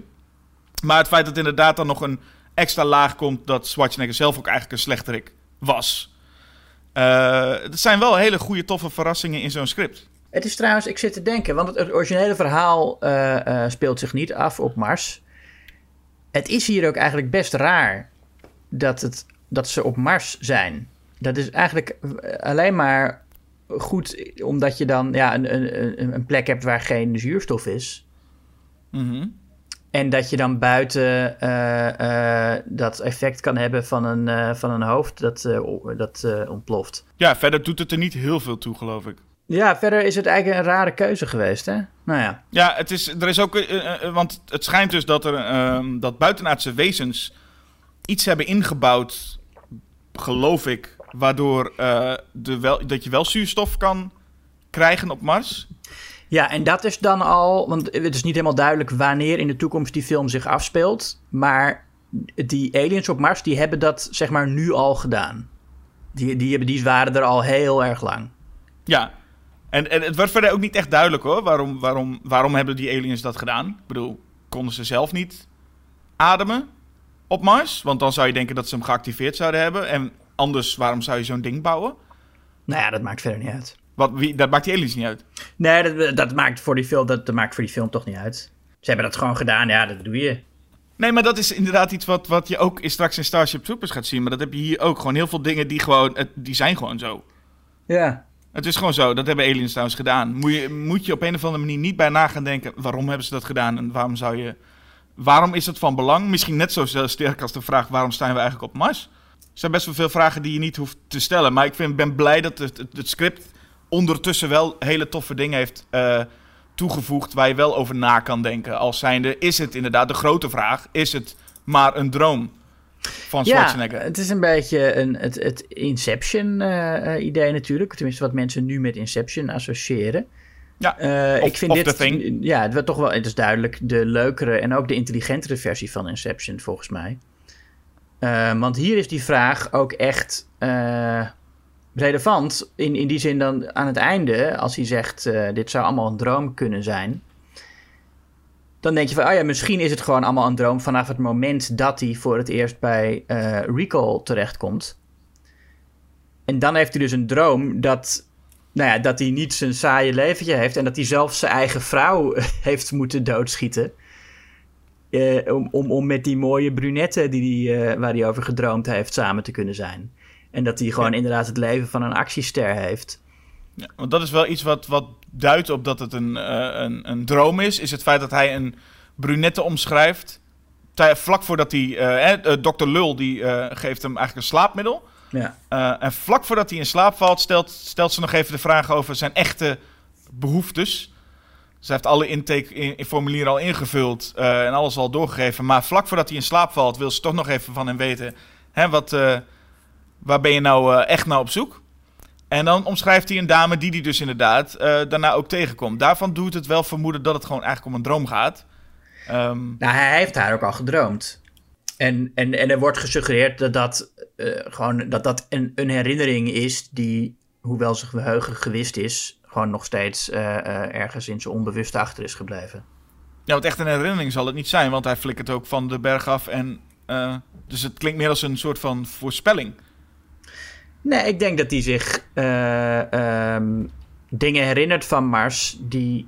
Maar het feit dat inderdaad dan nog een extra laag komt dat Schwarzenegger zelf ook eigenlijk een slechterik was. dat zijn wel hele goede, toffe verrassingen in zo'n script. Het is trouwens, ik zit te denken, want het, originele verhaal uh, uh, speelt zich niet af op Mars. Het is hier ook eigenlijk best raar dat, het, dat ze op Mars zijn. Dat is eigenlijk alleen maar goed omdat je dan ja, een, een, een plek hebt waar geen zuurstof is. Mm En dat je dan buiten uh, dat effect kan hebben van een, van een hoofd dat, dat ontploft. Ja, verder doet het er niet heel veel toe, geloof ik. Ja, verder is het eigenlijk een rare keuze geweest, hè? Nou ja. Ja, het is, er is ook... Uh, uh, want het schijnt dus dat er uh, dat buitenaardse wezens iets hebben ingebouwd, geloof ik, waardoor de wel, dat je wel zuurstof kan krijgen op Mars. Ja, en dat is dan al... Want het is niet helemaal duidelijk wanneer in de toekomst die film zich afspeelt. Maar die aliens op Mars, die hebben dat zeg maar nu al gedaan. Die, die, hebben, die waren er al heel erg lang. Ja, en, en het wordt verder ook niet echt duidelijk hoor. Waarom, waarom, waarom hebben die aliens dat gedaan? Ik bedoel, konden ze zelf niet ademen op Mars? Want dan zou je denken dat ze hem geactiveerd zouden hebben. En anders, waarom zou je zo'n ding bouwen? Nou ja, dat maakt verder niet uit. Wat, wie, dat maakt die aliens niet uit? Nee, dat, dat, maakt voor die film, dat, dat maakt voor die film toch niet uit. Ze hebben dat gewoon gedaan, ja, dat doe je. Nee, maar dat is inderdaad iets wat, wat je ook straks in Starship Troopers gaat zien. Maar dat heb je hier ook. Gewoon heel veel dingen die gewoon, die zijn gewoon zo. Ja. Het is gewoon zo, dat hebben aliens trouwens gedaan. Moet je, moet je op een of andere manier niet bij na gaan denken... waarom hebben ze dat gedaan en waarom zou je... Waarom is het van belang? Misschien net zo sterk als de vraag... waarom staan we eigenlijk op Mars? Er zijn best wel veel vragen die je niet hoeft te stellen. Maar ik vind, ben blij dat het, script ondertussen wel hele toffe dingen heeft uh, toegevoegd... waar je wel over na kan denken. Als zijnde, is het inderdaad de grote vraag... is het maar een droom? Van Schwarzenegger. Ja, het is een beetje een, het, het Inception-idee uh, natuurlijk. Tenminste, wat mensen nu met Inception associëren. Ja, uh, ik vind dit, ja, het, werd toch wel, het is duidelijk de leukere en ook de intelligentere versie van Inception, volgens mij. Uh, want hier is die vraag ook echt relevant. In, in die zin dan aan het einde, als hij zegt: Dit zou allemaal een droom kunnen zijn dan denk je van, oh ja, misschien is het gewoon allemaal een droom vanaf het moment dat hij voor het eerst bij uh, Recall terechtkomt. En dan heeft hij dus een droom dat, nou ja, dat hij niet zijn saaie leventje heeft en dat hij zelf zijn eigen vrouw heeft moeten doodschieten. Uh, om, om, om met die mooie brunette die die, uh, waar hij over gedroomd heeft samen te kunnen zijn. En dat hij gewoon inderdaad het leven van een actiester heeft. Ja, want dat is wel iets wat, wat duidt op dat het een, eh, een, een droom is. Is het feit dat hij een brunette omschrijft. Vlak voordat hij... eh, eh, Dr. Lul die geeft hem eigenlijk een slaapmiddel. Ja. En vlak voordat hij in slaap valt, stelt, stelt ze nog even de vraag over zijn echte behoeftes. Ze heeft alle intake in, in formulieren al ingevuld en alles al doorgegeven. Maar vlak voordat hij in slaap valt, wil ze toch nog even van hem weten: hè, wat, waar ben je nou echt naar op zoek? En dan omschrijft hij een dame die hij dus inderdaad eh, daarna ook tegenkomt. Daarvan doet het wel vermoeden dat het gewoon eigenlijk om een droom gaat. Ehm, Nou, hij heeft haar ook al gedroomd. En, en, en er wordt gesuggereerd dat dat, eh, gewoon, dat, dat een, een herinnering is die, hoewel zijn geheugen gewist is, gewoon nog steeds eh, ergens in zijn onbewuste achter is gebleven. Ja, want echt een herinnering zal het niet zijn, want hij flikkert ook van de berg af. En, dus het klinkt meer als een soort van voorspelling. Nee, ik denk dat hij zich eh, ehm, dingen herinnert van Mars die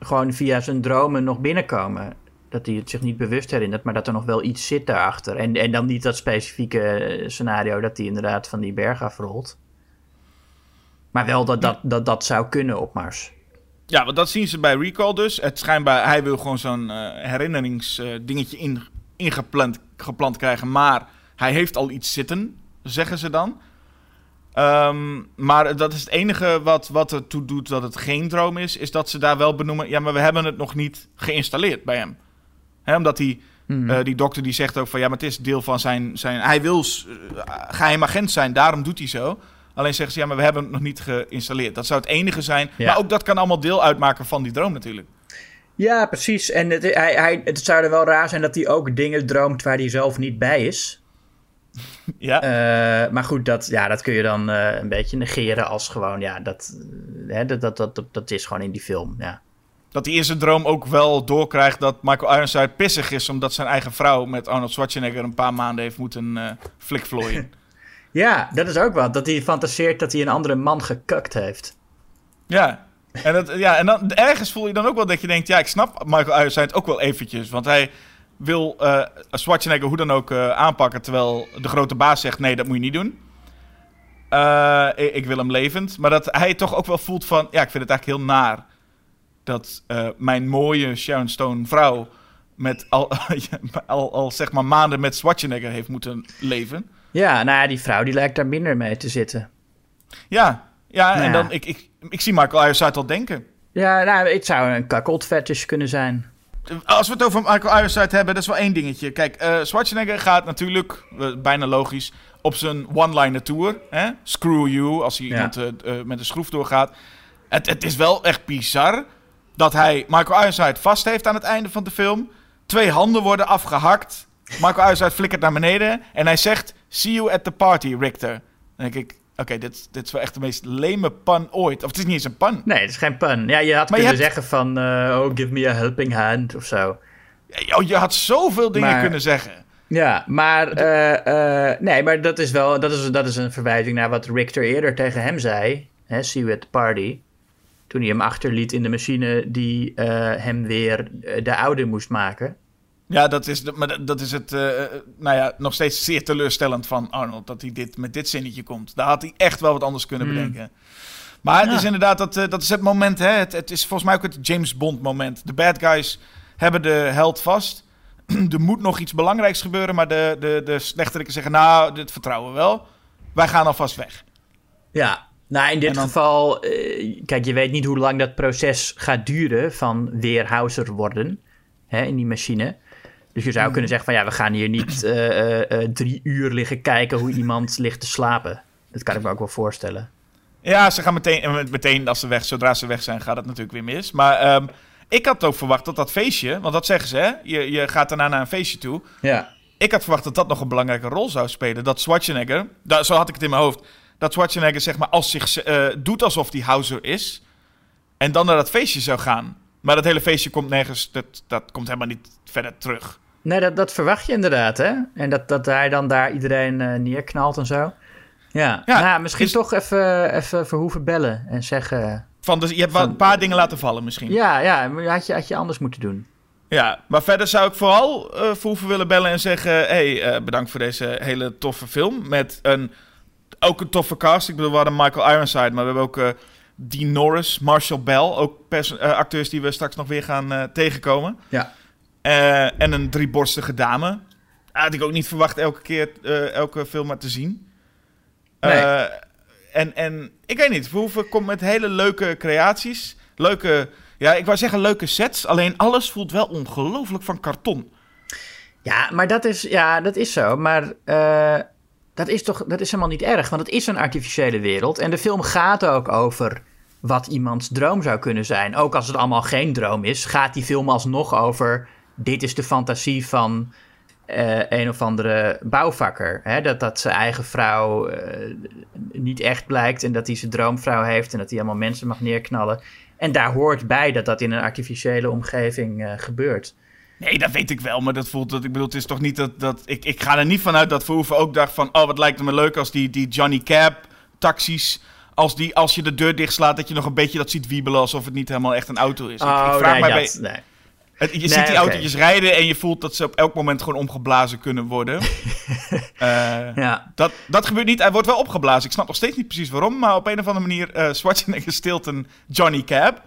gewoon via zijn dromen nog binnenkomen. Dat hij het zich niet bewust herinnert, maar dat er nog wel iets zit daarachter. En, en dan niet dat specifieke scenario dat hij inderdaad van die berg afrolt. Maar wel dat dat, dat, dat zou kunnen op Mars. Ja, want dat zien ze bij Recall dus. Het schijnbaar, hij wil gewoon zo'n eh, herinneringsdingetje in, ingepland gepland krijgen. Maar hij heeft al iets zitten, zeggen ze dan. Ehm, maar dat is het enige wat, wat ertoe doet dat het geen droom is. Is dat ze daar wel benoemen. Ja, maar we hebben het nog niet geïnstalleerd bij hem. Hè, omdat die, eh, die dokter die zegt ook van ja, maar het is deel van zijn. zijn hij wil eh, geheim agent zijn, daarom doet hij zo. Alleen zeggen ze ja, maar we hebben het nog niet geïnstalleerd. Dat zou het enige zijn. Ja. Maar ook dat kan allemaal deel uitmaken van die droom natuurlijk. Ja, precies. En het, hij, hij, het zou er wel raar zijn dat hij ook dingen droomt waar hij zelf niet bij is. Ja. Eh, maar goed, dat, ja, dat kun je dan eh, een beetje negeren als gewoon, ja, dat, hè, dat, dat, dat, dat, is gewoon in die film, ja. Dat hij in zijn droom ook wel doorkrijgt dat Michael Ironside pissig is... omdat zijn eigen vrouw met Arnold Schwarzenegger een paar maanden heeft moeten eh flikvlooien. Ja, dat is ook wat. Dat hij fantaseert dat hij een andere man gekakt heeft. ja. En, dat, ja, en dan, ergens voel je dan ook wel dat je denkt... ja, ik snap Michael Ironside ook wel eventjes. Want hij wil eh Schwarzenegger hoe dan ook eh, aanpakken... terwijl de grote baas zegt, nee, dat moet je niet doen. Eh, ik, ik wil hem levend. Maar dat hij toch ook wel voelt van... ja, ik vind het eigenlijk heel naar... dat mijn mooie Sharon Stone vrouw... met al, al, al zeg maar maanden met Schwarzenegger heeft moeten leven... Ja, nou ja, die vrouw die lijkt daar minder mee te zitten. Ja, ja, Nou en ja. dan, ik, ik, ik zie Michael Ironside al denken. Ja, nou, het zou een fetish kunnen zijn. Als we het over Michael Ironside hebben, dat is wel één dingetje. Kijk, eh Schwarzenegger gaat natuurlijk, eh, bijna logisch, op zijn one-liner tour. Hè? Screw you, als hij Ja. iemand eh, met een schroef doorgaat. Het, het is wel echt bizar dat hij Michael Ironside vast heeft aan het einde van de film. Twee handen worden afgehakt. Michael Ironside flikkert naar beneden en hij zegt... See you at the party, Richter. Dan denk ik, oké, dit, dit is wel echt de meest leme pun ooit. Of het is niet eens een pun. Nee, het is geen pun. Ja, je had Maar je kunnen hebt- zeggen van, eh, oh, give me a helping hand of zo. Oh, je had zoveel dingen Maar- kunnen zeggen. Ja, maar, eh, eh, nee, maar dat is wel, dat is, dat is een verwijzing naar wat Richter eerder tegen hem zei. Hè, see you at the party. Toen hij hem achterliet in de machine die hem weer de oude moest maken. Ja, dat is, de- maar dat- is het, eh, eh, nou ja, nog steeds zeer teleurstellend van Arnold. Dat hij dit, met dit zinnetje komt. Daar had hij echt wel wat anders kunnen bedenken. Maar het is inderdaad, dat, eh, dat is het moment, hè. Het, het is volgens mij ook het James Bond moment. De bad guys hebben de held vast. er moet nog iets belangrijks gebeuren, maar de, de, de slechteriken zeggen, nou, dit vertrouwen we wel. Wij gaan alvast weg. Ja, nou in dit dan- geval, kijk, je weet niet hoe lang dat proces gaat duren van weerhouser worden hè, in die machine. Dus je zou kunnen zeggen van ja, we gaan hier niet eh, eh, eh, drie uur liggen kijken hoe iemand ligt te slapen. Dat kan ik me ook wel voorstellen. Ja, ze gaan meteen, en meteen als ze weg, zodra ze weg zijn, gaat het natuurlijk weer mis. Maar ehm, ik had ook verwacht dat dat feestje, want dat zeggen ze, hè. Je, je gaat daarna naar een feestje toe. Ja. Ik had verwacht dat dat nog een belangrijke rol zou spelen. Dat Schwarzenegger, da- zo had ik het in mijn hoofd, dat Schwarzenegger zeg maar als zich eh, doet alsof hij Hauser is. En dan naar dat feestje zou gaan. Maar dat hele feestje komt nergens, dat, dat komt helemaal niet verder terug. Nee, dat, dat verwacht je inderdaad, hè? En dat, dat hij dan daar iedereen eh, neerknalt en zo. Ja, Ja, nou, misschien is- toch even, even Verhoeven bellen en zeggen... Van, dus je hebt wel een paar dingen laten vallen misschien. Ja, ja, had je, had je anders moeten doen. Ja, maar verder zou ik vooral eh Verhoeven willen bellen en zeggen... hey, eh, bedankt voor deze hele toffe film. Met een ook een toffe cast. Ik bedoel, we hadden Michael Ironside, maar we hebben ook uh, Dean Norris, Marshall Bell. Ook acteurs die we straks nog weer gaan tegenkomen. Ja. En een drieborstige dame. Had ik ook niet verwacht elke keer, elke film maar te zien. Nee. en, en ik weet niet, Verhoeven komt met hele leuke creaties. Leuke, ja, ik wou zeggen leuke sets. Alleen alles voelt wel ongelooflijk van karton. Ja, maar dat is, ja, dat is zo. Maar dat is toch dat is helemaal niet erg. Want het is een artificiële wereld. En de film gaat ook over wat iemands droom zou kunnen zijn. Ook als het allemaal geen droom is, gaat die film alsnog over... dit is de fantasie van uh, een of andere bouwvakker. Hè? Dat, dat zijn eigen vrouw uh, niet echt blijkt... en dat hij zijn droomvrouw heeft... en dat hij allemaal mensen mag neerknallen. En daar hoort bij dat dat in een artificiële omgeving uh, gebeurt. Nee, dat weet ik wel, maar dat voelt dat. Ik bedoel, het is toch niet dat. dat ik, ik ga er niet vanuit dat Verhoeven ook dacht van. Oh, wat lijkt het me leuk als die, die Johnny Cab taxis. Als, die, als je de deur dichtslaat, dat je nog een beetje dat ziet wiebelen alsof het niet helemaal echt een auto is. Oh, ik, ik vraag nee, mij dat, bij. Nee. Het, je nee, ziet die okay. autootjes rijden en je voelt dat ze op elk moment gewoon omgeblazen kunnen worden. uh, ja. dat, dat gebeurt niet. Hij wordt wel opgeblazen. Ik snap nog steeds niet precies waarom, maar op een of andere manier uh, Schwarzenegger stilt een Johnny Cab.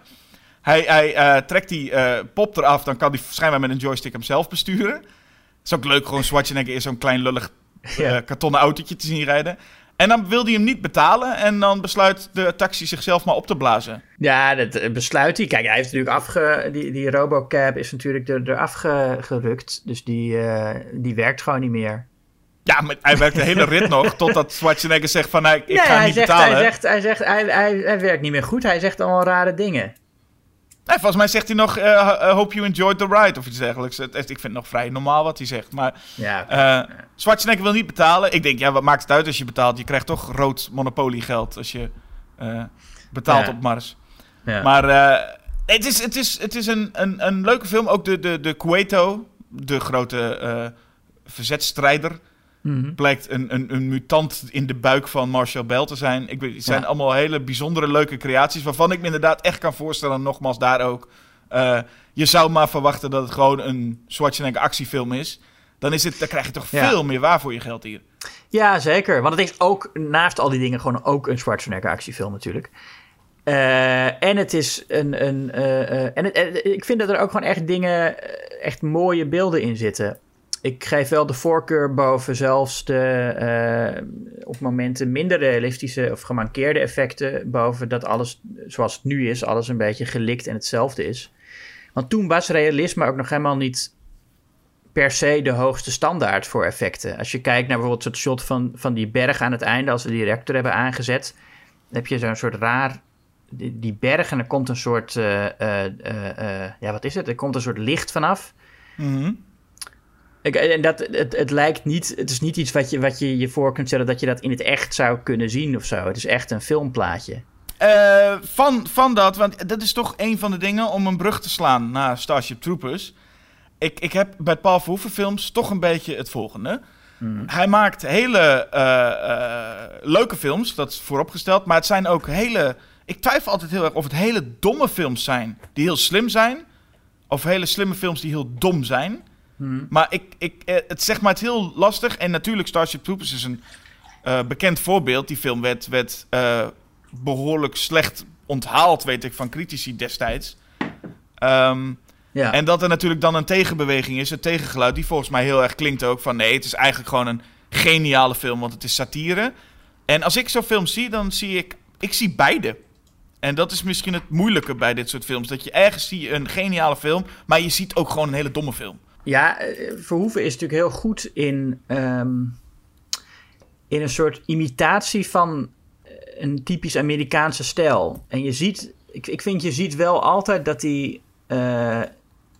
Hij, hij uh, trekt die pop eraf, dan kan hij schijnbaar met een joystick hem zelf besturen. Het is ook leuk, gewoon Schwarzenegger in zo'n klein lullig kartonnen autootje te zien rijden. En dan wil hij hem niet betalen en dan besluit de taxi zichzelf maar op te blazen. Ja, dat besluit hij. Kijk, hij heeft natuurlijk afge... Die, die Robocab is natuurlijk er, eraf ge, gerukt. Dus die, die werkt gewoon niet meer. Ja, maar hij werkt de hele rit nog, totdat Schwarzenegger zegt van... Ik nee, ga hij niet zegt, betalen. Hij zegt, hij, zegt hij, hij, hij werkt niet meer goed. Hij zegt allemaal rare dingen. Nee, volgens mij zegt hij nog, uh, hope you enjoyed the ride of iets dergelijks. Ik vind het nog vrij normaal wat hij zegt. Maar ja, uh, Schwarzenegger wil niet betalen. Ik denk, ja, wat maakt het uit als je betaalt? Je krijgt toch rood monopolie geld als je uh, betaalt Ja. op Mars. Ja. Maar het is, het is, het is een, een, een leuke film. Ook de, de, de Cueto, de grote verzetstrijder, Mhm. blijkt een, een, een mutant in de buik van Marshall Bell te zijn. Ik weet, het zijn Ja. allemaal hele bijzondere, leuke creaties. Waarvan ik me inderdaad echt kan voorstellen, nogmaals daar ook. eh, je zou maar verwachten dat het gewoon een Schwarzenegger actiefilm is. Dan, is het, dan krijg je toch Ja. veel meer waar voor je geld hier. Ja, zeker. Want het is ook, naast al die dingen, gewoon ook een Schwarzenegger actiefilm natuurlijk. Eh, en het is een. een eh, en het, ik vind dat er ook gewoon echt dingen, echt mooie beelden in zitten. Ik geef wel de voorkeur boven zelfs de eh, op momenten minder realistische of gemankeerde effecten. Boven dat alles zoals het nu is, alles een beetje gelikt en hetzelfde is. Want toen was realisme ook nog helemaal niet per se de hoogste standaard voor effecten. Als je kijkt naar bijvoorbeeld het shot van, van die berg aan het einde, als we die reactor hebben aangezet, dan heb je zo'n soort raar. Die, die berg en er komt een soort. eh, eh, ja, wat is het? Er komt een soort licht vanaf. Ik, en dat, het, het lijkt niet. Het is niet iets wat je, wat je je voor kunt stellen dat je dat in het echt zou kunnen zien of zo. Het is echt een filmplaatje. Eh, van, van dat, want dat is toch een van de dingen om een brug te slaan naar Starship Troopers. Ik, ik heb bij Paul Verhoeven films toch een beetje het volgende. Hij maakt hele eh, eh, leuke films, dat is vooropgesteld. Maar het zijn ook hele... Ik twijfel altijd heel erg of het hele domme films zijn die heel slim zijn. Of hele slimme films die heel dom zijn. Maar ik, ik, eh, het zegt maar het heel lastig. En natuurlijk Starship Troopers is een eh, bekend voorbeeld. Die film werd, werd eh, behoorlijk slecht onthaald, weet ik, van critici destijds. Ehm, Ja. en dat er natuurlijk dan een tegenbeweging is, een tegengeluid, die volgens mij heel erg klinkt ook van nee, het is eigenlijk gewoon een geniale film, want het is satire. En als ik zo'n film zie, dan zie ik, ik zie beide. En dat is misschien het moeilijke bij dit soort films. Dat je ergens zie je een geniale film, maar je ziet ook gewoon een hele domme film. Ja, eh, Verhoeven is natuurlijk heel goed in, ehm, in een soort imitatie van eh, een typisch Amerikaanse stijl. En je ziet, ik, ik vind je ziet wel altijd dat hij eh,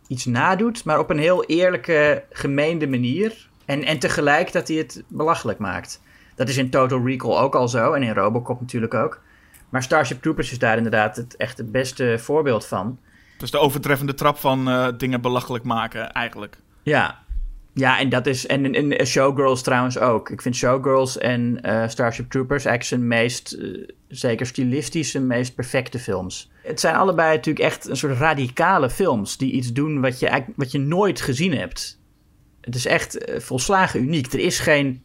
iets nadoet, maar op een heel eerlijke, gemeende manier. En, en tegelijk dat hij het belachelijk maakt. Dat is in Total Recall ook al zo en in Robocop natuurlijk ook. Maar Starship Troopers is daar inderdaad het, echt het beste voorbeeld van. Dus de overtreffende trap van eh, dingen belachelijk maken, eigenlijk. Ja. Ja, en dat is. En, en, Showgirls trouwens ook. Ik vind Showgirls en eh, Starship Troopers eigenlijk zijn meest, eh, zeker stilistische, meest perfecte films. Het zijn allebei natuurlijk echt een soort radicale films die iets doen wat je, wat je nooit gezien hebt. Het is echt volslagen uniek. Er is geen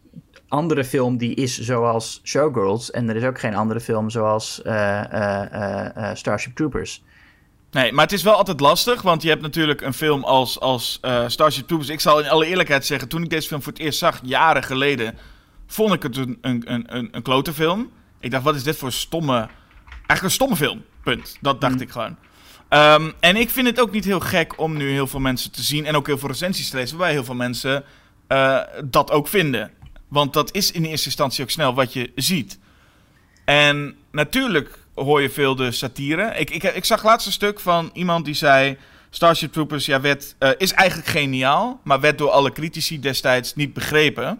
andere film die is zoals Showgirls. En er is ook geen andere film zoals Starship Troopers. Nee, maar het is wel altijd lastig, want je hebt natuurlijk een film als, als Starship Troopers. Ik zal in alle eerlijkheid zeggen, toen ik deze film voor het eerst zag, jaren geleden, vond ik het een, een, een, een klote film. Ik dacht, wat is dit voor stomme... Eigenlijk een stomme film, punt. Dat dacht mm. ik gewoon. Um, en ik vind het ook niet heel gek om nu heel veel mensen te zien en ook heel veel recensies te lezen, waarbij heel veel mensen uh, dat ook vinden. Want dat is in eerste instantie ook snel wat je ziet. En natuurlijk hoor je veel de satire. Ik, ik, ik zag laatst een stuk van iemand die zei... Starship Troopers ja, werd, uh, is eigenlijk geniaal... maar werd door alle critici destijds niet begrepen.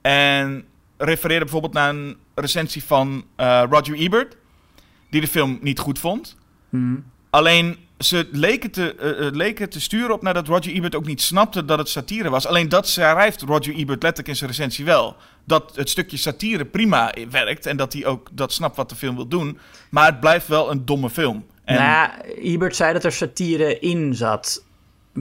En refereerde bijvoorbeeld naar een recensie van uh, Roger Ebert... die de film niet goed vond. Mm. Alleen ze leken te, uh, leken te sturen op nadat Roger Ebert ook niet snapte dat het satire was. Alleen dat schrijft Roger Ebert letterlijk in zijn recensie wel. Dat het stukje satire prima werkt en dat hij ook dat snapt wat de film wil doen. Maar het blijft wel een domme film. En... Nou ja, Ebert zei dat er satire in zat.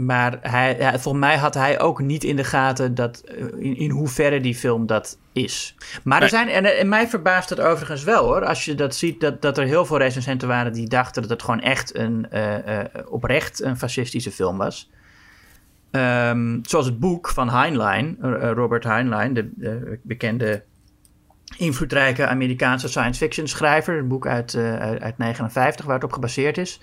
Maar hij, ja, volgens mij had hij ook niet in de gaten dat, eh, in, in hoeverre die film dat is. Maar er zijn, en, en mij verbaast het overigens wel hoor, als je dat ziet, dat, dat er heel veel recensenten waren die dachten dat het gewoon echt een, uh, uh, oprecht een fascistische film was. Um, zoals het boek van Heinlein, Robert Heinlein, de, de, bekende invloedrijke Amerikaanse science fiction schrijver. Een boek uit, uit 59 waar het op gebaseerd is.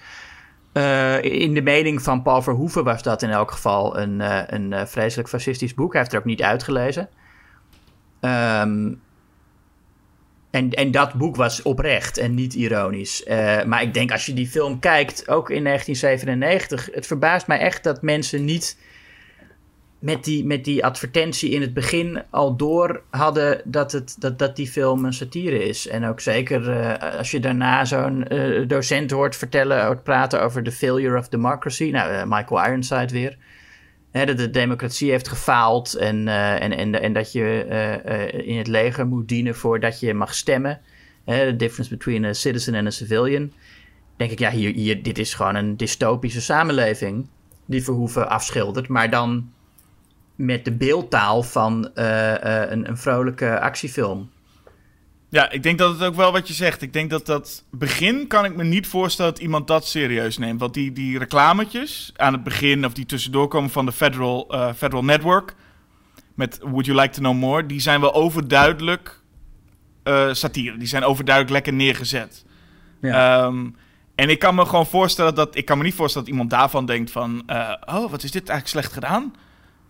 Uh, in de mening van Paul Verhoeven was dat in elk geval een, uh, een uh, vreselijk fascistisch boek. Hij heeft er ook niet uitgelezen. Um, en, en dat boek was oprecht en niet ironisch. maar ik denk als je die film kijkt, ook in 1997, het verbaast mij echt dat mensen niet met die, met die advertentie in het begin al door hadden dat, het, dat, dat die film een satire is. En ook zeker uh, als je daarna zo'n uh, docent hoort vertellen, hoort praten over the failure of democracy. Nou, uh, Michael Ironside weer. Hè, dat de democratie heeft gefaald en, en, en, en dat je in het leger moet dienen voordat je mag stemmen. The difference between a citizen and a civilian. Denk ik, ja, hier, hier, dit is gewoon een dystopische samenleving die Verhoeven afschildert. Maar dan met de beeldtaal van uh, uh, een, een, vrolijke actiefilm. Ja, ik denk dat het ook wel wat je zegt. Ik denk dat dat begin kan ik me niet voorstellen dat iemand dat serieus neemt. Want die, die reclametjes aan het begin of die tussendoor komen van de Federal, uh, Federal Network met Would You Like to Know More, die zijn wel overduidelijk satire. Die zijn overduidelijk lekker neergezet. Ja. Um, en ik kan me gewoon voorstellen dat ik kan me niet voorstellen dat iemand daarvan denkt van, oh, wat is dit eigenlijk slecht gedaan?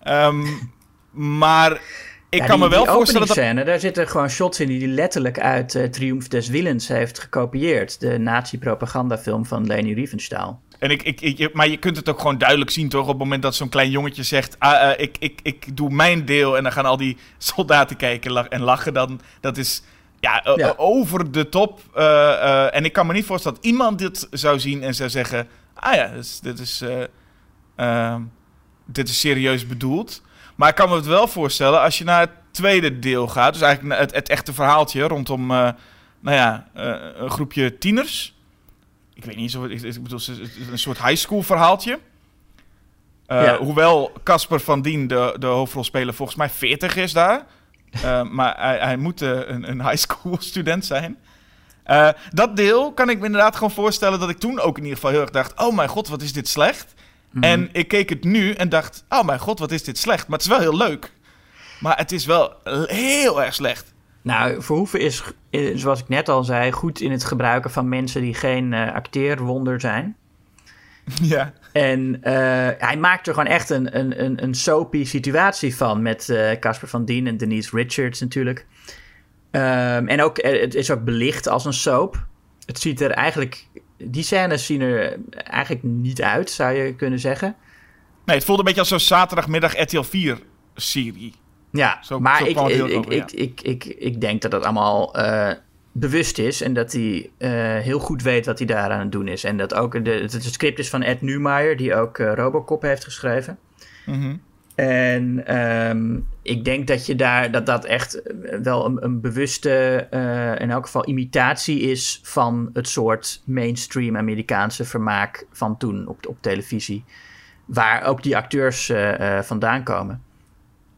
Um, maar ik kan me wel voorstellen dat... Scène, daar zitten gewoon shots in die hij letterlijk uit uh, Triumph des Willens heeft gekopieerd. De nazi-propagandafilm van Leni Riefenstahl. En ik, ik, ik, maar je kunt het ook gewoon duidelijk zien, toch? Op het moment dat zo'n klein jongetje zegt: ah, uh, ik, ik, ik doe mijn deel. En dan gaan al die soldaten kijken en lachen. Dan, dat is ja, ja. over de top. Uh, en ik kan me niet voorstellen dat iemand dit zou zien en zou zeggen: Ah ja, dit is. Dit is ehm, dit is serieus bedoeld. Maar ik kan me het wel voorstellen als je naar het tweede deel gaat. Dus eigenlijk het, het echte verhaaltje rondom, uh, nou ja, uh, een groepje tieners. Ik weet niet, zo, ik, ik bedoel, een soort high school verhaaltje. Uh, ja. Hoewel Casper van Dien, de, de hoofdrolspeler, volgens mij 40 is daar. maar hij, hij moet een, een high school student zijn. dat deel kan ik me inderdaad gewoon voorstellen dat ik toen ook in ieder geval heel erg dacht: oh mijn god, wat is dit slecht. Mhm. En ik keek het nu en dacht: oh mijn god, wat is dit slecht. Maar het is wel heel leuk. Maar het is wel heel erg slecht. Nou, Verhoeven is, zoals ik net al zei, goed in het gebruiken van mensen die geen uh, acteerwonder zijn. Ja. En uh, hij maakt er gewoon echt een, een, een, een soapy situatie van met uh, Casper van Dien en Denise Richards natuurlijk. Um, en ook, het is ook belicht als een soap. Het ziet er eigenlijk die scènes zien er eigenlijk niet uit, zou je kunnen zeggen. Nee, het voelde een beetje als zo'n zaterdagmiddag RTL 4 serie. Ja, zo, maar zo ik, ik, ik, ik, ik, ik, denk dat dat allemaal uh, bewust is en dat hij uh, heel goed weet wat hij daar aan het doen is. En dat ook de, het, script is van Ed Newmeyer, die ook uh, Robocop heeft geschreven. Mm en um, ik denk dat je daar dat dat echt wel een, een bewuste, uh, in elk geval imitatie is van het soort mainstream Amerikaanse vermaak van toen op, op televisie. Waar ook die acteurs uh, vandaan komen.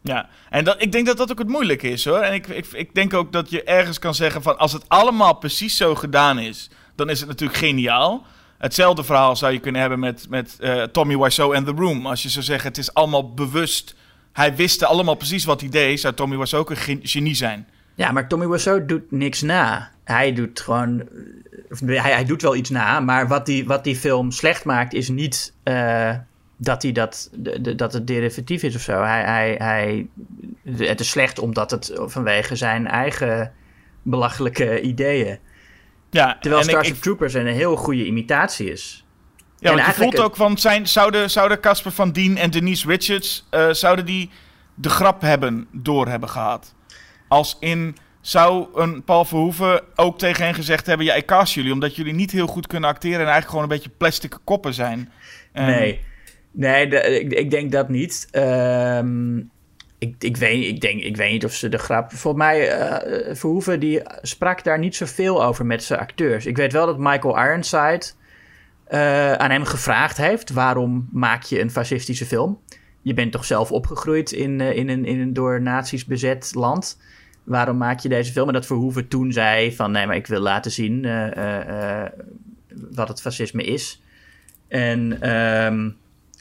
Ja, en dat, ik denk dat dat ook het moeilijke is hoor. En ik, ik, ik denk ook dat je ergens kan zeggen van als het allemaal precies zo gedaan is, dan is het natuurlijk geniaal. Hetzelfde verhaal zou je kunnen hebben met, met uh, Tommy Wiseau en The Room. Als je zou zeggen het is allemaal bewust, hij wist allemaal precies wat hij deed, zou Tommy Wiseau ook een genie zijn. Ja, maar Tommy Wiseau doet niks na. Hij doet gewoon, hij, hij doet wel iets na, maar wat die, wat die film slecht maakt is niet... Uh, dat, hij dat, dat het derivatief is of zo. Hij, hij, hij, het is slecht omdat het vanwege zijn eigen belachelijke ideeën. Ja, Terwijl Starship ik, Troopers een heel goede imitatie is. Ja, want je voelt ook van zijn, zouden, zouden Casper van Dien en Denise Richards uh, zouden die de grap hebben door hebben gehad. Als in zou een Paul Verhoeven ook tegen hen gezegd hebben: ja, ik cast jullie omdat jullie niet heel goed kunnen acteren en eigenlijk gewoon een beetje plastic koppen zijn. nee. Nee, ik, ik, denk dat niet. Um, ik, ik, weet, ik, denk, ik weet niet of ze de grap. Volgens mij, uh, Verhoeven die sprak daar niet zoveel over met zijn acteurs. Ik weet wel dat Michael Ironside uh, aan hem gevraagd heeft: waarom maak je een fascistische film? Je bent toch zelf opgegroeid in, in, een, in een door nazi's bezet land. Waarom maak je deze film? En dat Verhoeven toen zei: van nee, maar ik wil laten zien wat het fascisme is. En. Um,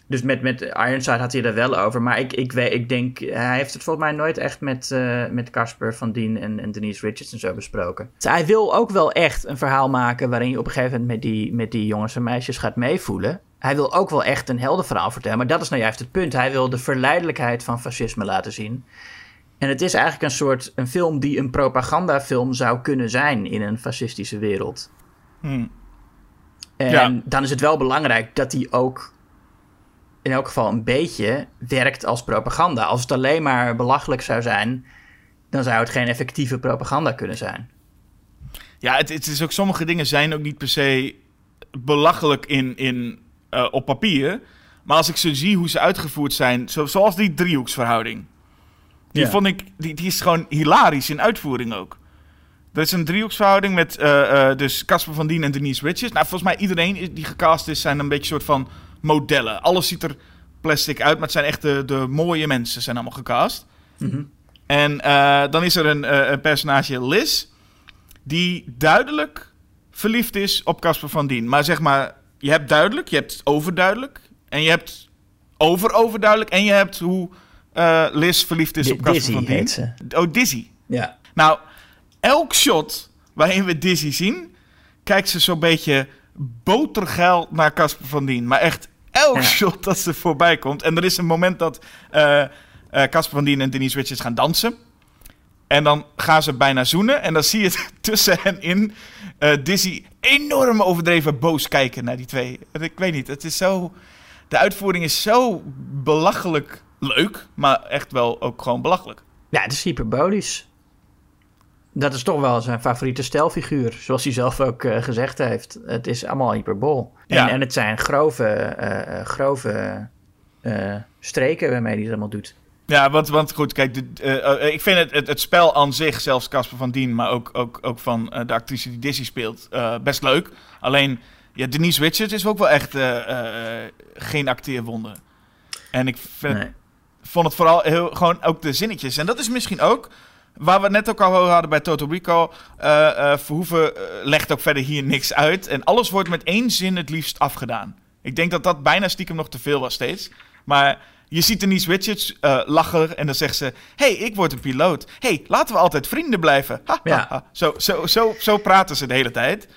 dus met, met Ironside had hij er wel over. Maar ik, ik, weet, ik denk, hij heeft het volgens mij nooit echt met, met Casper van Dien en, en Denise Richards en zo besproken. Dus hij wil ook wel echt een verhaal maken waarin je op een gegeven moment met die, met die jongens en meisjes gaat meevoelen. Hij wil ook wel echt een heldenverhaal vertellen. Maar dat is nou juist het punt. Hij wil de verleidelijkheid van fascisme laten zien. En het is eigenlijk een soort een film die een propagandafilm zou kunnen zijn in een fascistische wereld. Hmm. En dan is het wel belangrijk dat hij ook in elk geval een beetje werkt als propaganda. Als het alleen maar belachelijk zou zijn, dan zou het geen effectieve propaganda kunnen zijn. Ja, het, het is ook sommige dingen zijn ook niet per se belachelijk in, in, uh, op papier. Maar als ik zo zie hoe ze uitgevoerd zijn, zo, zoals die driehoeksverhouding. Die vond ik, die, die is gewoon hilarisch in uitvoering ook. Dat is een driehoeksverhouding met uh, uh, dus Casper van Dien en Denise Richards. Nou, volgens mij iedereen die gecast is, zijn een beetje soort van modellen. Alles ziet er plastic uit, maar het zijn echt de, de mooie mensen zijn allemaal gecast. Mhm. En uh, dan is er een, uh, een, personage, Liz, die duidelijk verliefd is op Casper van Dien. Maar zeg maar, je hebt duidelijk, je hebt overduidelijk en je hebt over-overduidelijk en je hebt hoe uh, Liz verliefd is op Casper van Dien. Ze. Oh, Dizzy. Ja. Nou, elk shot waarin we Dizzy zien, kijkt ze zo'n beetje botergeil naar Casper van Dien. Maar echt elk shot dat ze voorbij komt. En er is een moment dat uh, Casper van Dien en Denise Richards gaan dansen. En dan gaan ze bijna zoenen. En dan zie je tussen hen in uh, Dizzy enorm overdreven boos kijken naar die twee. Ik weet niet, het is zo... De uitvoering is zo belachelijk leuk, maar echt wel ook gewoon belachelijk. Ja, het is hyperbolisch dat is toch wel zijn favoriete stelfiguur. Zoals hij zelf ook uh, gezegd heeft. Het is allemaal hyperbol. Ja. En, en het zijn grove, uh, grove uh, streken waarmee hij het allemaal doet. Ja, want, want goed, kijk, de, ik vind het, het, het, spel aan zich, zelfs Casper van Dien, maar ook, ook, ook van de actrice die Dizzy speelt, best leuk. Alleen, ja, Denise Richards is ook wel echt geen acteerwonder. En ik vind, vond het vooral heel, gewoon ook de zinnetjes. En dat is misschien ook Waar we net ook al over hadden bij Total Recall. Uh, uh, Verhoeven uh, legt ook verder hier niks uit. En alles wordt met één zin het liefst afgedaan. Ik denk dat dat bijna stiekem nog te veel was steeds. Maar je ziet Denise Richards lachen en dan zegt ze... hey, ik word een piloot. hey, laten we altijd vrienden blijven. Ha, ja. ha, Zo, zo, zo, zo praten ze de hele tijd.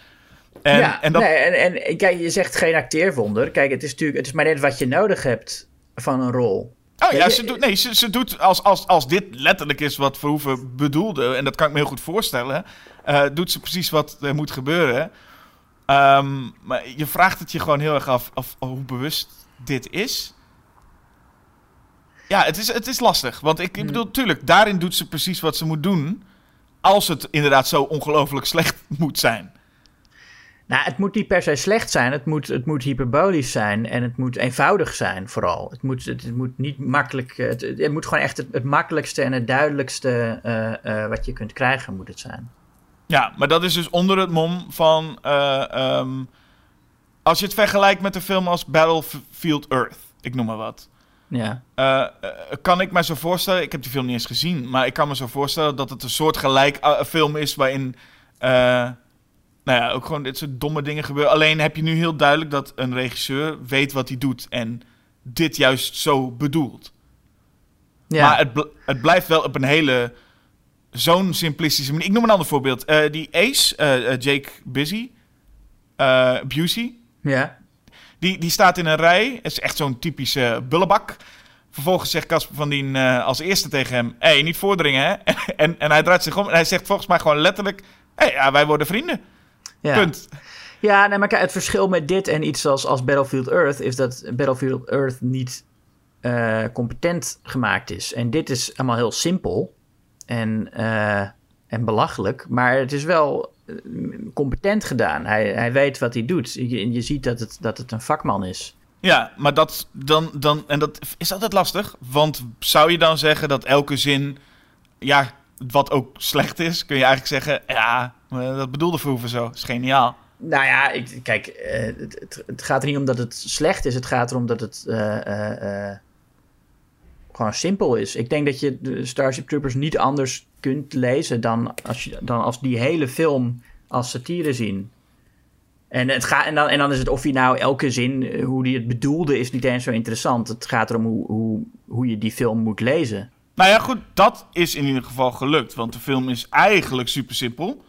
En, ja, en, dat... nee, en, en kijk, je zegt geen acteerwonder. Kijk, het is natuurlijk het is maar net wat je nodig hebt van een rol. Oh ja, ze doet, nee, ze, ze doet als, als, als dit letterlijk is wat Verhoeven bedoelde, en dat kan ik me heel goed voorstellen, uh, doet ze precies wat er moet gebeuren. Um, maar je vraagt het je gewoon heel erg af, af hoe bewust dit is. Ja, het is, het is lastig. Want ik, ik hmm. bedoel, tuurlijk, daarin doet ze precies wat ze moet doen. Als het inderdaad zo ongelooflijk slecht moet zijn. Nou, het moet niet per se slecht zijn. Het moet, het moet hyperbolisch zijn en het moet eenvoudig zijn vooral. Het moet, het, moet niet makkelijk... Het, het, moet gewoon echt het, het makkelijkste en het duidelijkste uh, uh, wat je kunt krijgen moet het zijn. Ja, maar dat is dus onder het mom van... Uh, um, als je het vergelijkt met een film als Battlefield Earth, ik noem maar wat. Ja. Kan ik me zo voorstellen, ik heb die film niet eens gezien, maar ik kan me zo voorstellen dat het een soort gelijk film is waarin, nou ja, ook gewoon dit soort domme dingen gebeuren. Alleen heb je nu heel duidelijk dat een regisseur weet wat hij doet en dit juist zo bedoelt. Ja. Maar het, het blijft wel op een hele, zo'n simplistische manier. Ik noem een ander voorbeeld. die Ace, Jake Busy, Busey. Ja. Die, die staat in een rij. Het is echt zo'n typische bullebak. Vervolgens zegt Casper van Dien uh, als eerste tegen hem... Hé, hey, niet voordringen, hè? en, en hij draait zich om en hij zegt volgens mij gewoon letterlijk... Hé, hey, ja, wij worden vrienden. Ja. Punt. Ja, nee, maar kijk, het verschil met dit en iets als, als Battlefield Earth... is dat Battlefield Earth niet uh, competent gemaakt is. En dit is allemaal heel simpel en, uh, en belachelijk. Maar het is wel competent gedaan. Hij, hij weet wat hij doet. Je, je ziet dat het, dat het een vakman is. Ja, maar dat dan, dan. En dat is altijd lastig. Want zou je dan zeggen dat elke zin. Ja, wat ook slecht is, kun je eigenlijk zeggen. Ja, dat bedoelde Verhoeven zo. is geniaal. Nou ja, ik, kijk, uh, het, het, gaat er niet om dat het slecht is. Het gaat erom dat het. Uh, uh, gewoon simpel is. Ik denk dat je de Starship Troopers niet anders kunt lezen dan als, je, dan als die hele film als satire zien. En, het gaat, en, dan, en dan is het of je nou elke zin, eh, hoe die het bedoelde, is niet eens zo interessant. Het gaat erom hoe, hoe, hoe je die film moet lezen. Nou ja, goed, dat is in ieder geval gelukt. Want de film is eigenlijk super simpel.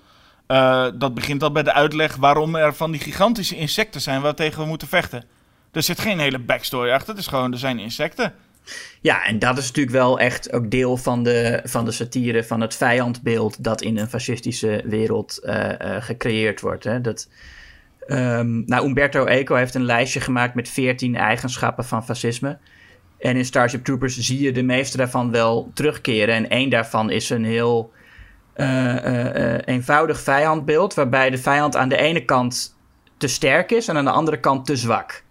Uh, dat begint al bij de uitleg waarom er van die gigantische insecten zijn waar tegen we moeten vechten. Er zit geen hele backstory achter. Het is gewoon, er zijn insecten. Ja, en dat is natuurlijk wel echt ook deel van de, van de satire, van het vijandbeeld dat in een fascistische wereld uh, uh, gecreëerd wordt. Hè? Dat, um, nou, Umberto Eco heeft een lijstje gemaakt met 14 eigenschappen van fascisme. En in Starship Troopers zie je de meeste daarvan wel terugkeren. En één daarvan is een heel eenvoudig vijandbeeld, waarbij de vijand aan de ene kant te sterk is en aan de andere kant te zwak.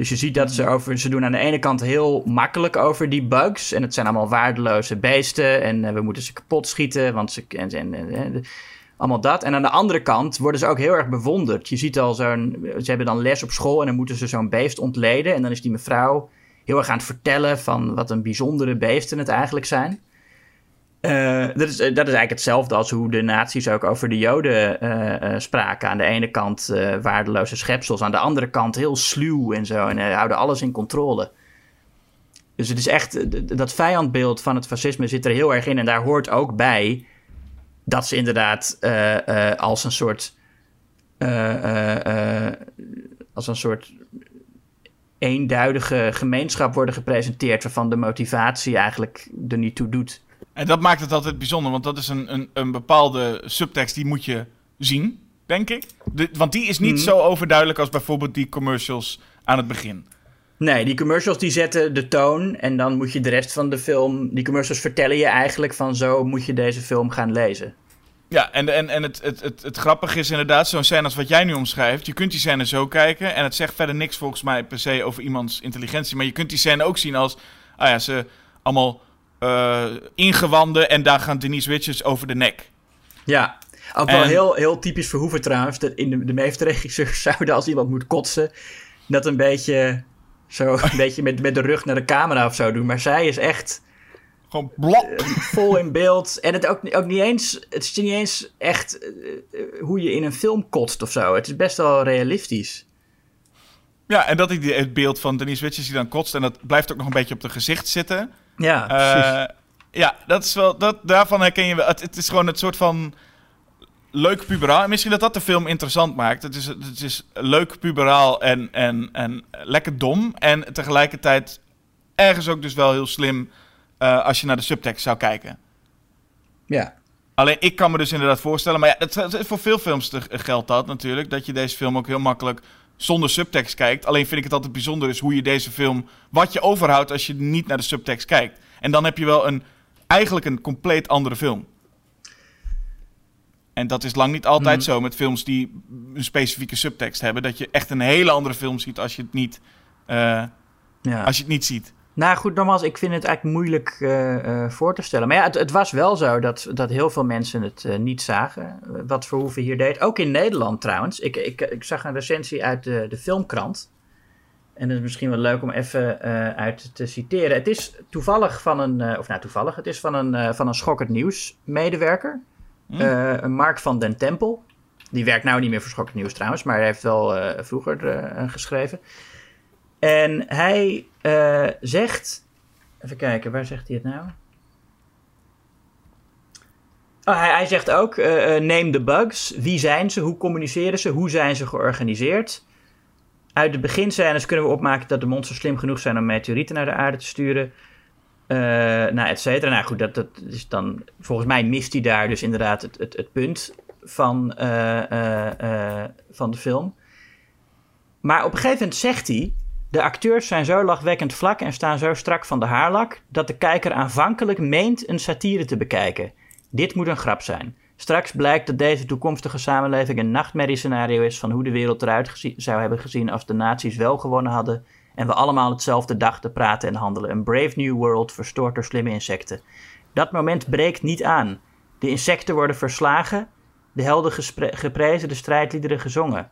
Dus je ziet dat ze, over, ze doen aan de ene kant heel makkelijk over die bugs. En het zijn allemaal waardeloze beesten. En we moeten ze kapot schieten. Want ze, en, en, en, allemaal dat. En aan de andere kant worden ze ook heel erg bewonderd. Je ziet al zo'n. Ze hebben dan les op school en dan moeten ze zo'n beest ontleden. En dan is die mevrouw heel erg aan het vertellen van wat een bijzondere beesten het eigenlijk zijn. Uh, dat, is, dat is eigenlijk hetzelfde als hoe de nazi's ook over de Joden uh, spraken. Aan de ene kant waardeloze schepsels, aan de andere kant heel sluw en zo. En houden alles in controle. Dus het is echt, dat vijandbeeld van het fascisme zit er heel erg in. En daar hoort ook bij dat ze inderdaad als een soort. als een soort eenduidige gemeenschap worden gepresenteerd. waarvan de motivatie eigenlijk er niet toe doet. En dat maakt het altijd bijzonder, want dat is een, een, een bepaalde subtekst die moet je zien, denk ik. De, want die is niet mhm. zo overduidelijk als bijvoorbeeld die commercials aan het begin. Nee, die commercials die zetten de toon en dan moet je de rest van de film... Die commercials vertellen je eigenlijk van zo moet je deze film gaan lezen. Ja, en, en, en het, het, het, het grappige is inderdaad zo'n scène als wat jij nu omschrijft. Je kunt die scène zo kijken en het zegt verder niks volgens mij per se over iemands intelligentie. Maar je kunt die scène ook zien als, ah ja, ze allemaal uh, ingewanden en daar gaan Denise Richards over de nek. Ja, ook wel heel, heel typisch Verhoeven trouwens. Dat in de, de meeste regisseurs zouden als iemand moet kotsen... dat een beetje, zo, een beetje met, met de rug naar de camera of zo doen. Maar zij is echt... Gewoon blok. Uh, vol in beeld. En het ook, ook niet eens... Het is niet eens echt uh, hoe je in een film kotst of zo. Het is best wel realistisch. Ja, en dat ik het beeld van Denise Richards die dan kotst... en dat blijft ook nog een beetje op de gezicht zitten... Ja, precies. ja, dat is wel, dat, daarvan herken je wel. Het, het is gewoon het soort van leuk puberaal. En misschien dat dat de film interessant maakt. Het is, het is leuk puberaal en, en, en lekker dom. En tegelijkertijd ergens ook dus wel heel slim uh, als je naar de subtekst zou kijken. Ja. Alleen ik kan me dus inderdaad voorstellen, maar ja, het, voor veel films geldt dat natuurlijk, dat je deze film ook heel makkelijk zonder subtekst kijkt. Alleen vind ik het altijd bijzonder is hoe je deze film, wat je overhoudt als je niet naar de subtekst kijkt. En dan heb je wel een, eigenlijk een compleet andere film. En dat is lang niet altijd mhm. zo met films die een specifieke subtekst hebben. Dat je echt een hele andere film ziet als je het niet, uh, ja. als je het niet ziet. Nou goed, nogmaals, ik vind het eigenlijk moeilijk uh, uh, voor te stellen. Maar ja, het, het, was wel zo dat, dat heel veel mensen het uh, niet zagen. Wat Verhoeven hier deed. Ook in Nederland trouwens. Ik, ik, ik zag een recensie uit de, de filmkrant. En dat is misschien wel leuk om even uit te citeren. Het is toevallig van een, of nou toevallig, het is van een, van een schokkend nieuws medewerker. Mm. Mark van den Tempel. Die werkt nou niet meer voor schokkend nieuws trouwens, maar hij heeft wel vroeger geschreven. En hij zegt, even kijken, waar zegt hij het nou? Oh, hij, hij, zegt ook, neem de bugs. Wie zijn ze? Hoe communiceren ze? Hoe zijn ze georganiseerd? Uit de beginscènes kunnen we opmaken dat de monsters slim genoeg zijn om meteorieten naar de aarde te sturen. Uh, nou, et cetera. Nou goed, dat, dat is dan. Volgens mij mist hij daar dus inderdaad het, het, het punt van, uh, uh, van de film. Maar op een gegeven moment zegt hij. De acteurs zijn zo lachwekkend vlak en staan zo strak van de haarlak. dat de kijker aanvankelijk meent een satire te bekijken. Dit moet een grap zijn. Straks blijkt dat deze toekomstige samenleving een nachtmerriescenario is van hoe de wereld eruit zou hebben gezien als de nazi's wel gewonnen hadden en we allemaal hetzelfde dachten, praten en handelen. Een brave new world verstoord door slimme insecten. Dat moment breekt niet aan. De insecten worden verslagen, de helden geprezen, de strijdliederen gezongen.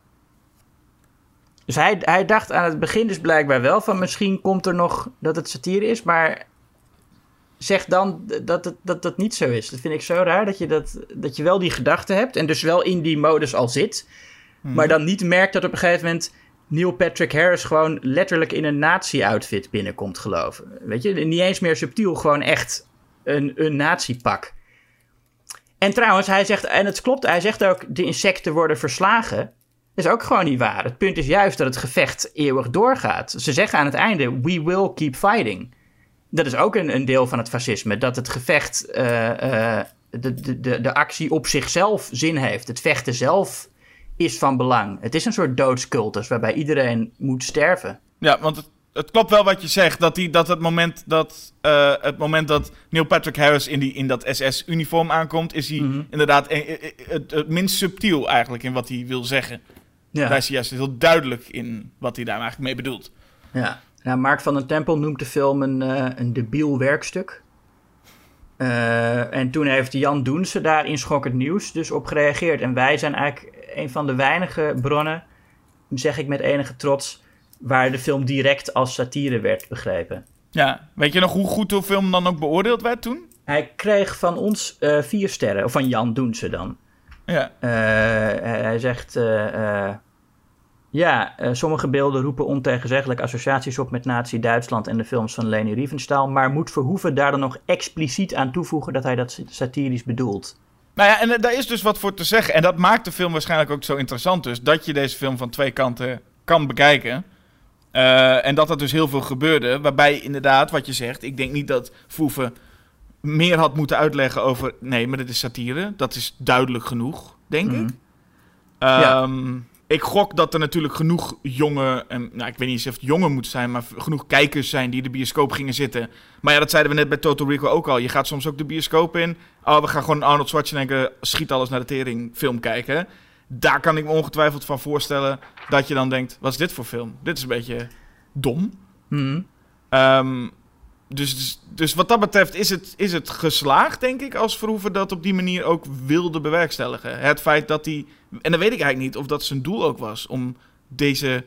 Dus hij, hij dacht aan het begin dus blijkbaar wel van misschien komt er nog dat het satire is, maar zeg dan dat het, dat dat niet zo is. Dat vind ik zo raar, dat je, dat, dat je wel die gedachte hebt en dus wel in die modus al zit, mhm. maar dan niet merkt dat op een gegeven moment Neil Patrick Harris gewoon letterlijk in een nazi-outfit binnenkomt geloven. Weet je, niet eens meer subtiel, gewoon echt een, een nazi-pak. En trouwens, hij zegt, en het klopt, hij zegt ook, de insecten worden verslagen. Is ook gewoon niet waar. Het punt is juist dat het gevecht eeuwig doorgaat. Ze zeggen aan het einde, we will keep fighting dat is ook een, een deel van het fascisme. Dat het gevecht, uh, de, de, de, de actie op zichzelf zin heeft. Het vechten zelf is van belang. Het is een soort doodscultus waarbij iedereen moet sterven. Ja, want het, het klopt wel wat je zegt. Dat, die, dat, het, moment dat uh, het moment dat Neil Patrick Harris in, die, in dat SS-uniform aankomt, is hij mhm. inderdaad het, het, minst subtiel eigenlijk in wat hij wil zeggen. Ja. Daar is hij juist heel duidelijk in wat hij daar eigenlijk mee bedoelt. Ja. Ja, Mark van den Tempel noemt de film een, uh, een debiel werkstuk. Uh, en toen heeft Jan Doense daar in Schokkend Nieuws dus op gereageerd. En wij zijn eigenlijk een van de weinige bronnen, zeg ik met enige trots, waar de film direct als satire werd begrepen. Ja, weet je nog hoe goed de film dan ook beoordeeld werd toen? Hij kreeg van ons uh, vier sterren, of van Jan Doense dan. Ja. hij zegt ja, uh, sommige beelden roepen ontegenzeggelijk associaties op met Nazi-Duitsland en de films van Leni Riefenstahl, maar moet Verhoeven daar dan nog expliciet aan toevoegen dat hij dat satirisch bedoelt? Nou ja, en eh, daar is dus wat voor te zeggen. En dat maakt de film waarschijnlijk ook zo interessant dus, dat je deze film van twee kanten kan bekijken. Uh, en dat er dus heel veel gebeurde, waarbij inderdaad, wat je zegt, ik denk niet dat Verhoeven meer had moeten uitleggen over, nee, maar dit is satire. Dat is duidelijk genoeg, denk mm. ik. ja. Ehm, ik gok dat er natuurlijk genoeg jonge, en, nou, ik weet niet of het jongen moet zijn, maar genoeg kijkers zijn die de bioscoop gingen zitten. Maar ja, dat zeiden we net bij Total Recall ook al. Je gaat soms ook de bioscoop in. Oh, we gaan gewoon Arnold Schwarzenegger schiet alles naar de tering film kijken. Daar kan ik me ongetwijfeld van voorstellen dat je dan denkt, wat is dit voor film? Dit is een beetje dom. Mm. Dus, dus, dus, wat dat betreft is het, is het geslaagd, denk ik, als Verhoeven dat op die manier ook wilde bewerkstelligen. Het feit dat hij, en dan weet ik eigenlijk niet of dat zijn doel ook was, om deze,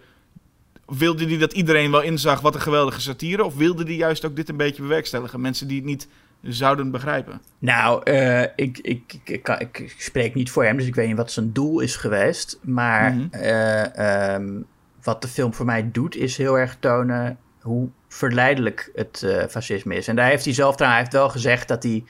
wilde hij dat iedereen wel inzag wat een geweldige satire, of wilde hij juist ook dit een beetje bewerkstelligen? Mensen die het niet zouden begrijpen. Nou, uh, ik, ik, ik, ik, spreek niet voor hem, dus ik weet niet wat zijn doel is geweest. Maar mhm. eh, ehm, wat de film voor mij doet, is heel erg tonen hoe verleidelijk het uh, fascisme is. En daar heeft hij zelf, hij heeft wel gezegd dat hij,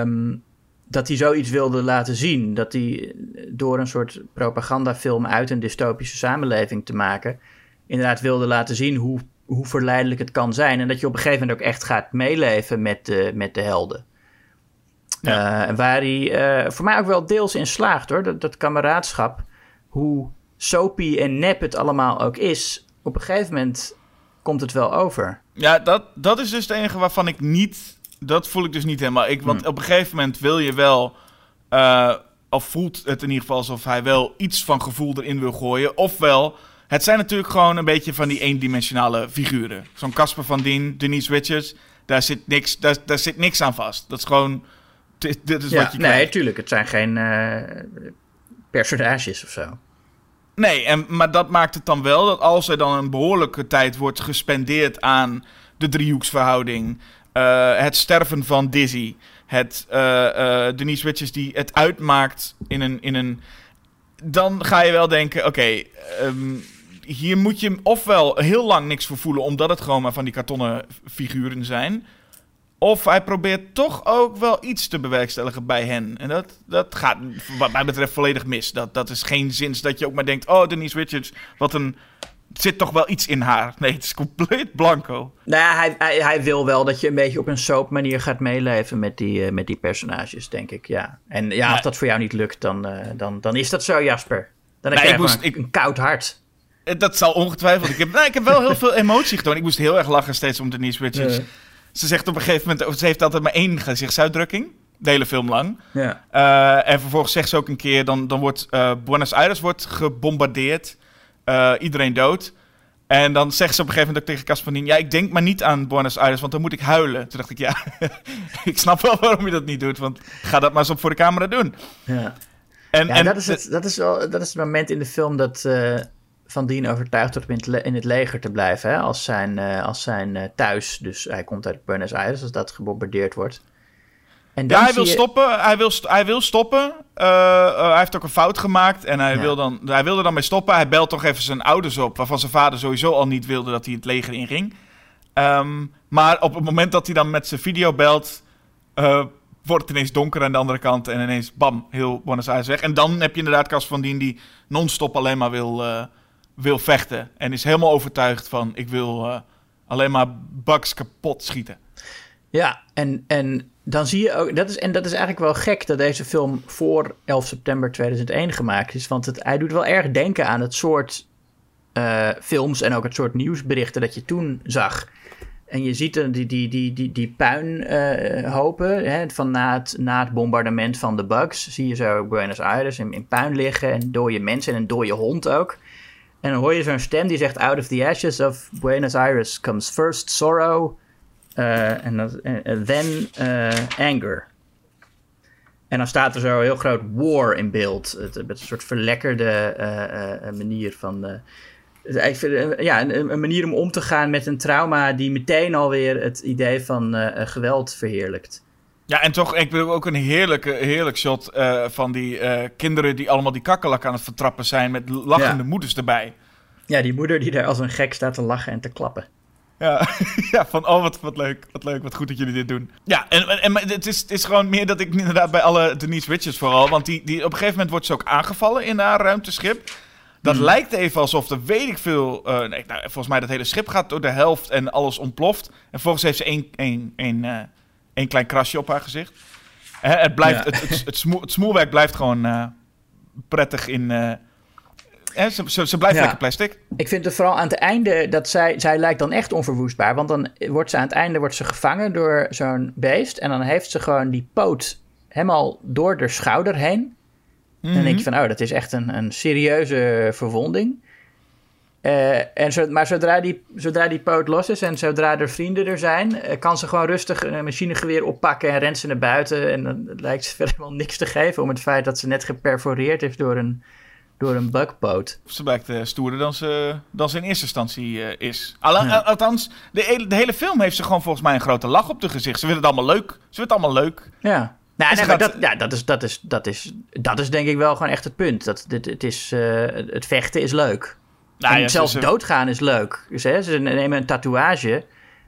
um, dat hij zoiets wilde laten zien. Dat hij door een soort propagandafilm uit een dystopische samenleving te maken, inderdaad wilde laten zien hoe, hoe verleidelijk het kan zijn. En dat je op een gegeven moment ook echt gaat meeleven met de, met de helden. Ja. Uh, waar hij uh, voor mij ook wel deels in slaagt hoor. Dat, dat kameraadschap, hoe soapy en nep het allemaal ook is. Op een gegeven moment komt het wel over. Ja, dat, dat is dus het enige waarvan ik niet... Dat voel ik dus niet helemaal. Ik, want hmm. op een gegeven moment wil je wel... Uh, of voelt het in ieder geval alsof hij wel iets van gevoel erin wil gooien. Ofwel, het zijn natuurlijk gewoon een beetje van die eendimensionale figuren. Zo'n Casper van Dien, Denise Richards. Daar zit niks, daar, daar zit niks aan vast. Dat is gewoon... Dit, is ja, wat je Nee, tuurlijk. Het zijn geen uh, personages of zo. Nee, en, maar dat maakt het dan wel dat als er dan een behoorlijke tijd wordt gespendeerd aan de driehoeksverhouding, uh, het sterven van Dizzy, het uh, uh, Richards die het uitmaakt in een, in een. Dan ga je wel denken: oké, um, hier moet je ofwel heel lang niks voor voelen, omdat het gewoon maar van die kartonnen figuren zijn. Of hij probeert toch ook wel iets te bewerkstelligen bij hen. En dat, dat gaat wat mij betreft volledig mis. Dat, dat is geen zins dat je ook maar denkt... Oh, Denise Richards, wat een... zit toch wel iets in haar. Nee, het is compleet blanco. Nou ja, hij, hij, hij wil wel dat je een beetje op een soap manier gaat meeleven met die, uh, met die personages, denk ik. Ja. En ja, als dat voor jou niet lukt, dan, uh, dan, dan is dat zo, Jasper. Dan heb nee, je moest, een, ik, een koud hart. Dat zal ongetwijfeld. Ik heb, nou, ik heb wel heel veel emotie getoond. Ik moest heel erg lachen steeds om Denise Richards. Ja. Ze zegt op een gegeven moment, ze heeft altijd maar één gezichtsuitdrukking. De hele film lang. Ja. Uh, en vervolgens zegt ze ook een keer, dan, dan wordt uh, Buenos Aires wordt gebombardeerd. Uh, iedereen dood. En dan zegt ze op een gegeven moment ook tegen Caspanin... ja, ik denk maar niet aan Buenos Aires, want dan moet ik huilen. Toen dacht ik, ja, ik snap wel waarom je dat niet doet. Want ga dat maar eens op voor de camera doen. Ja, en, ja en, dat, is het, dat, is wel, dat is het moment in de film dat van Dien overtuigd wordt om in het, leger te blijven. Hè? Als zijn, uh, als zijn uh, thuis, dus hij komt uit Buenos Aires, als dat gebombardeerd wordt. En dan ja, hij wil, stoppen, hij, wil hij wil stoppen. Uh, hij heeft ook een fout gemaakt en hij, ja. wil dan, hij wilde dan mee stoppen. Hij belt toch even zijn ouders op, waarvan zijn vader sowieso al niet wilde dat hij het leger inging. Um, maar op het moment dat hij dan met zijn video belt, wordt het ineens donker aan de andere kant en ineens bam, heel Buenos Aires weg. En dan heb je inderdaad Cas van Dien die non-stop alleen maar wil wil vechten. En is helemaal overtuigd van: ik wil uh, alleen maar bugs kapot schieten. Ja, en, en dan zie je ook. Dat is, en dat is eigenlijk wel gek dat deze film voor 11 september 2001 gemaakt is. Want het, hij doet wel erg denken aan het soort uh, films en ook het soort nieuwsberichten dat je toen zag. En je ziet die, die, die, die, die puinhopen uh, hè, van na het, na het bombardement van de bugs. Zie je zo Buenos Aires in, in puin liggen en dode mensen en een dode hond ook. En dan hoor je zo'n stem die zegt: Out of the ashes of Buenos Aires comes first sorrow, uh, and, uh, then uh, anger. En dan staat er zo heel groot war in beeld. Met een soort verlekkerde manier van. ja, een, een, manier om om te gaan met een trauma die meteen alweer het idee van geweld verheerlijkt. Ja, en toch, ik bedoel ook een heerlijke, heerlijk shot uh, van die uh, kinderen die allemaal die kakkelak aan het vertrappen zijn met lachende ja. moeders erbij. Ja, die moeder die daar als een gek staat te lachen en te klappen. Ja, ja van oh, wat, wat leuk, wat leuk, wat goed dat jullie dit doen. Ja, en, en, het, is, het is gewoon meer dat ik inderdaad bij alle Denise Richards vooral, want die, die, op een gegeven moment wordt ze ook aangevallen in haar ruimteschip. Dat hmm. lijkt even alsof er weet ik veel. Uh, nee, nou, volgens mij dat hele schip gaat door de helft en alles ontploft. En volgens heeft ze één, één, één, één klein krasje op haar gezicht. Hè, het, blijft, ja. het, het, het, smoel, het smoelwerk blijft gewoon uh, prettig in. Hè, ze, ze, ze, blijft ja. lekker plastic. Ik vind het vooral aan het einde dat zij, zij lijkt dan echt onverwoestbaar. Want dan wordt ze aan het einde wordt ze gevangen door zo'n beest. En dan heeft ze gewoon die poot helemaal door de schouder heen. Mm -hmm. Dan denk je van, oh, dat is echt een, een serieuze verwonding. Uh, en zo, maar zodra die, zodra die poot los is en zodra er vrienden er zijn, uh, kan ze gewoon rustig een machinegeweer oppakken en rent ze naar buiten. En dan lijkt ze verder helemaal niks te geven om het feit dat ze net geperforeerd is door een, door een bugpoot. Ze blijkt uh, stoerder dan ze, dan ze in eerste instantie is. Al, ja. Althans, de hele, de hele film heeft ze gewoon volgens mij een grote lach op de gezicht. Ze vindt het allemaal leuk. Ze vindt het allemaal leuk. Ja. Nou, nee, maar dat, ja, dat, is, dat, is, dat, is, dat is denk ik wel gewoon echt het punt. Dat, dit, het, is, het vechten is leuk. Nou, en zelfs ze, doodgaan is leuk. Dus, hè, ze nemen een tatoeage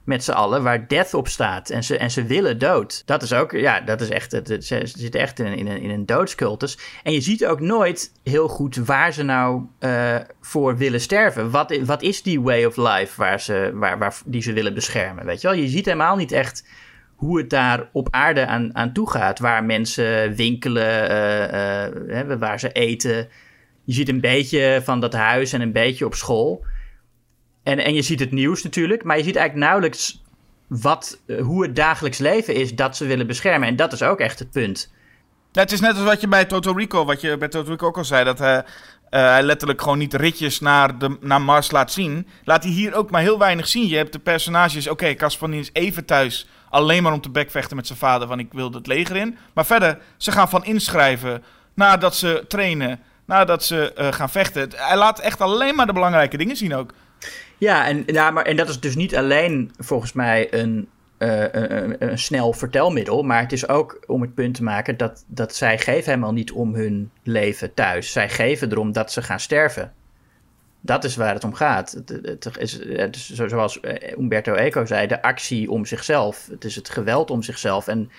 met z'n allen waar death op staat. En ze, en ze willen dood. Dat is ook, ja, dat is echt, het, ze zitten echt in een, in, een, in een doodscultus. En je ziet ook nooit heel goed waar ze nou uh, voor willen sterven. Wat, wat is die way of life waar ze, waar, waar, die ze willen beschermen? Weet je wel, je ziet helemaal niet echt hoe het daar op aarde aan, aan toe gaat. Waar mensen winkelen, uh, uh, waar ze eten je ziet een beetje van dat huis en een beetje op school. En, en je ziet het nieuws natuurlijk, maar je ziet eigenlijk nauwelijks wat, eh, hoe het dagelijks leven is dat ze willen beschermen. En dat is ook echt het punt. Ja, het is net als wat je bij Total Rico, wat je bij Total Rico ook al zei, dat hij, uh, hij letterlijk gewoon niet ritjes naar, de, naar Mars laat zien. Laat hij hier ook maar heel weinig zien. Je hebt de personages, oké, okay, is even thuis, alleen maar om te bekvechten met zijn vader, van ik wil het leger in. Maar verder, ze gaan van inschrijven, nadat ze trainen, nadat ze eh, gaan vechten. Hij laat echt alleen maar de belangrijke dingen zien ook. Ja, en, ja maar, en dat is dus niet alleen volgens mij een, uh, een, een, snel vertelmiddel. Maar het is ook om het punt te maken dat, dat zij geven helemaal niet om hun leven thuis. Zij geven erom dat ze gaan sterven. Dat is waar het om gaat. Het, het is, het is, zoals Umberto Eco zei, de actie om zichzelf. Het is het geweld om zichzelf en,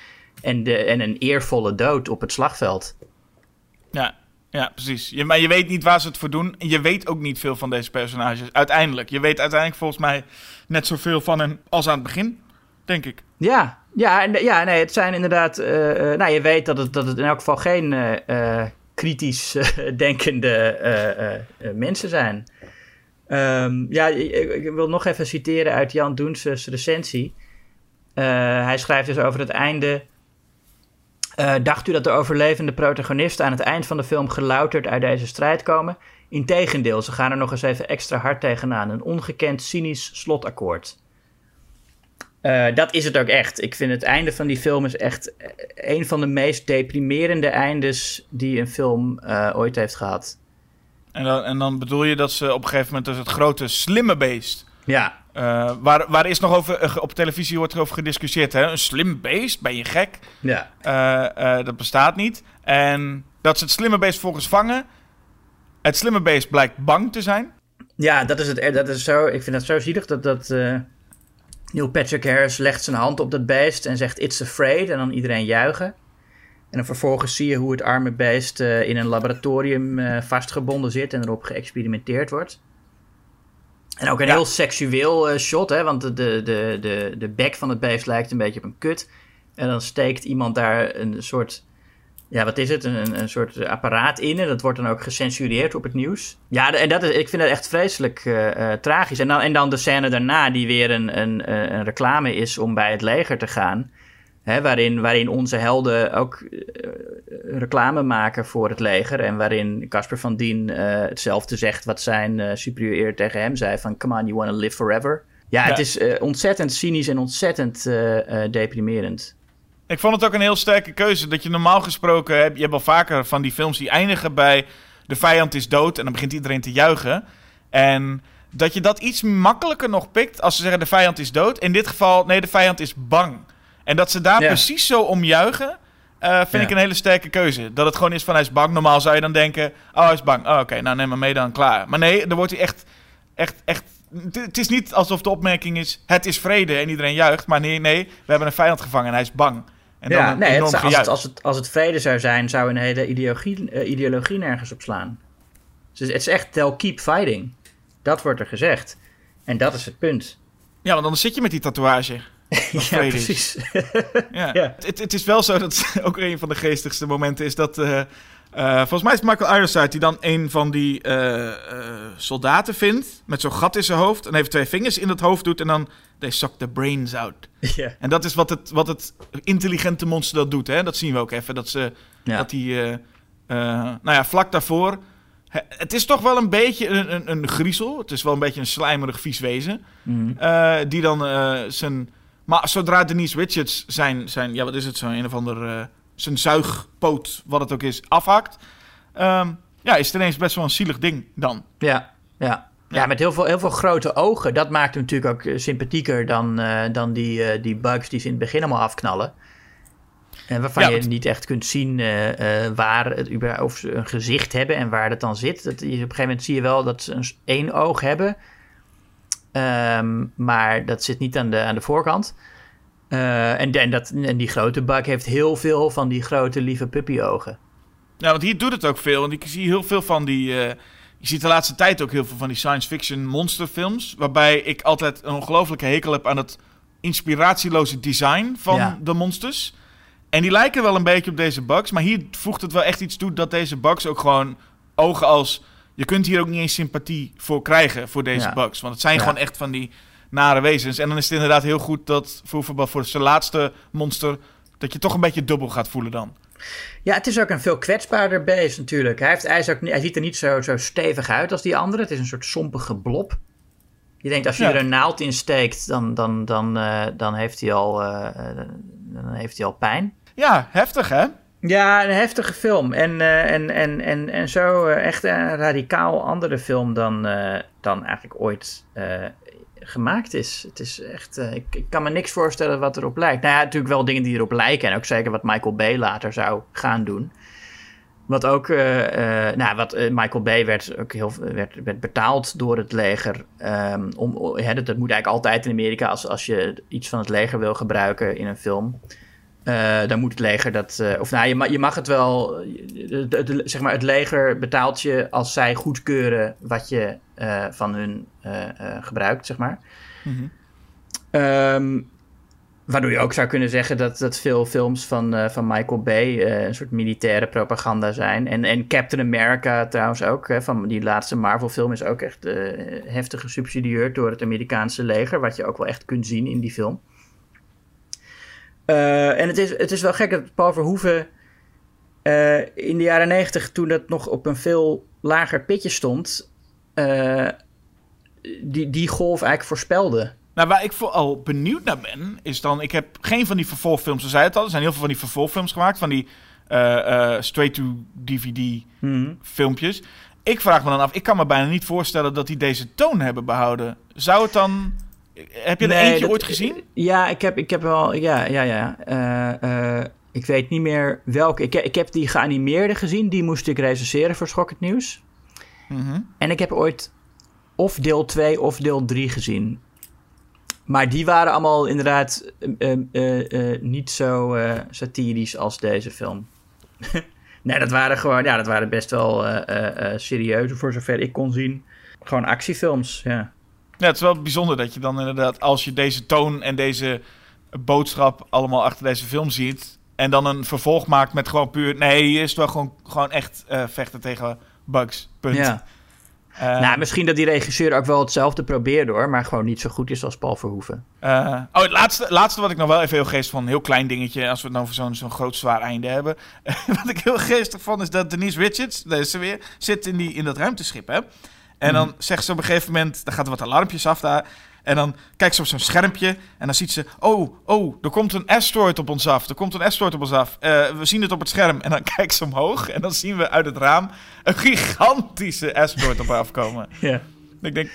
en, de, en een eervolle dood op het slagveld. Ja, ja, precies. Je, maar je weet niet waar ze het voor doen. En je weet ook niet veel van deze personages. Uiteindelijk. Je weet uiteindelijk volgens mij net zoveel van hen als aan het begin, denk ik. Ja, ja, ja nee, het zijn inderdaad... Uh, nou, je weet dat het, dat het in elk geval geen uh, kritisch denkende mensen zijn. Um, ja, ik, ik, wil nog even citeren uit Jan Doens' recensie. hij schrijft dus over het einde uh, dacht u dat de overlevende protagonisten aan het eind van de film gelouterd uit deze strijd komen? Integendeel, ze gaan er nog eens even extra hard tegenaan. Een ongekend cynisch slotakkoord. Uh, dat is het ook echt. Ik vind het einde van die film is echt een van de meest deprimerende eindes die een film ooit heeft gehad. En dan, en dan bedoel je dat ze op een gegeven moment dus het grote slimme beest ja. Uh, waar, waar is nog over, uh, op televisie wordt er over gediscussieerd. Hè? Een slim beest, ben je gek? Ja. Uh, dat bestaat niet. En dat ze het slimme beest volgens vangen. Het slimme beest blijkt bang te zijn. Ja, dat is het. Dat is zo, ik vind dat zo zielig dat, dat Neil Patrick Harris legt zijn hand op dat beest en zegt it's afraid. En dan iedereen juichen. En dan vervolgens zie je hoe het arme beest in een laboratorium vastgebonden zit en erop geëxperimenteerd wordt. En ook een heel seksueel uh, shot, hè? want de, de, de, de bek van het beest lijkt een beetje op een kut. En dan steekt iemand daar een soort, ja, wat is het? Een, een soort apparaat in. En dat wordt dan ook gecensureerd op het nieuws. Ja, en dat is, ik vind dat echt vreselijk uh, uh, tragisch. En dan, en dan de scène daarna, die weer een, een, een reclame is om bij het leger te gaan. Hè, waarin, waarin onze helden ook uh, reclame maken voor het leger. En waarin Casper van Dien uh, hetzelfde zegt wat zijn uh, superieur tegen hem zei: van come on, you want to live forever. Ja, ja. het is ontzettend cynisch en ontzettend deprimerend. Ik vond het ook een heel sterke keuze. Dat je normaal gesproken hebt, je hebt al vaker van die films die eindigen bij de vijand is dood en dan begint iedereen te juichen. En dat je dat iets makkelijker nog pikt als ze zeggen de vijand is dood. In dit geval, nee, de vijand is bang. En dat ze daar ja. precies zo om juichen, uh, vind ja. ik een hele sterke keuze. Dat het gewoon is van hij is bang. Normaal zou je dan denken, oh hij is bang. Oh, oké, okay, nou neem maar mee dan, klaar. Maar nee, dan wordt hij echt, echt, echt... Het is niet alsof de opmerking is, het is vrede en iedereen juicht. Maar nee, nee, we hebben een vijand gevangen en hij is bang. En ja, nee, het, als, het, als, het, als het vrede zou zijn, zou een hele ideologie, uh, ideologie nergens op slaan. Dus het is echt tell keep fighting. Dat wordt er gezegd. En dat is het punt. Ja, want dan zit je met die tatoeage. ja, precies. ja. ja. Het, het, is wel zo dat ook een van de geestigste momenten is dat. Uh, uh, volgens mij is het Michael Ironside die dan een van die uh, soldaten vindt. met zo'n gat in zijn hoofd. en even twee vingers in het hoofd doet. en dan. They suck the brains out. En dat is wat het, wat het intelligente monster dat doet. Hè? Dat zien we ook even. Dat, ze, ja. dat die. nou ja, vlak daarvoor. Het is toch wel een beetje een, een, een griezel. Het is wel een beetje een slijmerig vies wezen. Mm. die dan zijn maar zodra Denise Richards zijn, zijn ja, wat is het, zo'n een of ander, uh, zijn zuigpoot, wat het ook is, afhakt. Um, ja, is het ineens best wel een zielig ding dan. Ja, ja. Ja, met heel veel, heel veel grote ogen. Dat maakt hem natuurlijk ook eh, sympathieker dan, uh, dan die, uh, die bugs die ze in het begin allemaal afknallen. En waarvan ja, je niet echt kunt zien uh, waar het, of ze een gezicht hebben en waar het dan zit. Dat, op een gegeven moment zie je wel dat ze een, één oog hebben. Um, maar dat zit niet aan de, aan de voorkant. Uh, en, en, dat, en die grote bak heeft heel veel van die grote lieve puppyogen. Ja, want hier doet het ook veel. En ik zie heel veel van die... Uh, je ziet de laatste tijd ook heel veel van die science fiction monsterfilms. Waarbij ik altijd een ongelofelijke hekel heb aan het inspiratieloze design van ja. de monsters. En die lijken wel een beetje op deze bugs. Maar hier voegt het wel echt iets toe dat deze bugs ook gewoon ogen als je kunt hier ook niet eens sympathie voor krijgen voor deze Ja. bugs. Want het zijn Ja. gewoon echt van die nare wezens. En dan is het inderdaad heel goed dat voor, zijn laatste monster... dat je toch een beetje dubbel gaat voelen dan. Ja, het is ook een veel kwetsbaarder beest natuurlijk. Hij, heeft, hij, is ook, niet- hij ziet er niet zo, zo stevig uit als die andere. Het is een soort sompige blob. Je denkt als je Ja. er een naald in steekt, dan, dan, dan, eh, dan, heeft hij al, eh, eh, dan heeft hij al pijn. Ja, heftig hè? Ja, een heftige film. En, uh, en, en, en, en zo uh, echt een radicaal andere film dan, uh, dan eigenlijk ooit gemaakt is. Het is echt, ik, ik, kan me niks voorstellen wat erop lijkt. Nou ja, natuurlijk wel dingen die erop lijken. En ook zeker wat Michael Bay later zou gaan doen. Wat ook, nou, wat Michael Bay werd ook heel werd, betaald door het leger. Um, om, dat, dat moet eigenlijk altijd in Amerika als, als je iets van het leger wil gebruiken in een film. Uh, dan moet het leger dat. Uh, of nou, je mag, je mag het wel. Het, het, zeg maar, het leger betaalt je als zij goedkeuren wat je uh, van hun gebruikt, zeg maar. Mm -hmm. um, waardoor je ook zou kunnen zeggen dat, dat veel films van, van Michael Bay een soort militaire propaganda zijn. En, en Captain America trouwens ook. Hè, van die laatste Marvel-film is ook echt heftig gesubsidieerd door het Amerikaanse leger. Wat je ook wel echt kunt zien in die film. Uh, en het is, het is wel gek dat Paul Verhoeven uh, in de jaren negentig, toen dat nog op een veel lager pitje stond, uh, die, die golf eigenlijk voorspelde. Nou, waar ik vooral benieuwd naar ben, is dan... Ik heb geen van die vervolgfilms, ze zei het al, er zijn heel veel van die vervolgfilms gemaakt, van die straight-to-DVD hmm. filmpjes. Ik vraag me dan af, ik kan me bijna niet voorstellen dat die deze toon hebben behouden. Zou het dan... Heb je er nee, eentje dat, ooit gezien? Ja, ik heb, ik heb wel. Ja, ja, ja. Uh, uh, ik weet niet meer welke. Ik, ik heb die geanimeerde gezien. Die moest ik recenseren voor Schok het Nieuws. Mm -hmm. En ik heb ooit of deel 2 of deel 3 gezien. Maar die waren allemaal inderdaad uh, niet zo satirisch als deze film. nee, dat waren gewoon. Ja, dat waren best wel serieuze, voor zover ik kon zien. Gewoon actiefilms, ja. Ja, het is wel bijzonder dat je dan inderdaad, als je deze toon en deze boodschap allemaal achter deze film ziet. En dan een vervolg maakt met gewoon puur. Nee, hier is het wel gewoon, gewoon echt uh, vechten tegen bugs. Punt. Ja. Uh, nou, misschien dat die regisseur ook wel hetzelfde probeerde hoor, maar gewoon niet zo goed is als Paul Verhoeven. Uh, oh, het laatste, laatste wat ik nog wel even heel geestig van, een heel klein dingetje, als we het nou voor zo'n zo'n groot zwaar einde hebben. wat ik heel geestig vond, is dat Denise Richards, daar is ze weer, zit in, die, in dat ruimteschip, hè. En dan zegt ze op een gegeven moment, dan gaat er wat alarmpjes af daar. En dan kijkt ze op zo'n schermpje en dan ziet ze, oh, oh, er komt een asteroid op ons af. Er komt een asteroid op ons af. Uh, we zien het op het scherm. En dan kijkt ze omhoog en dan zien we uit het raam een gigantische asteroid op haar afkomen. Ja. Ik denk,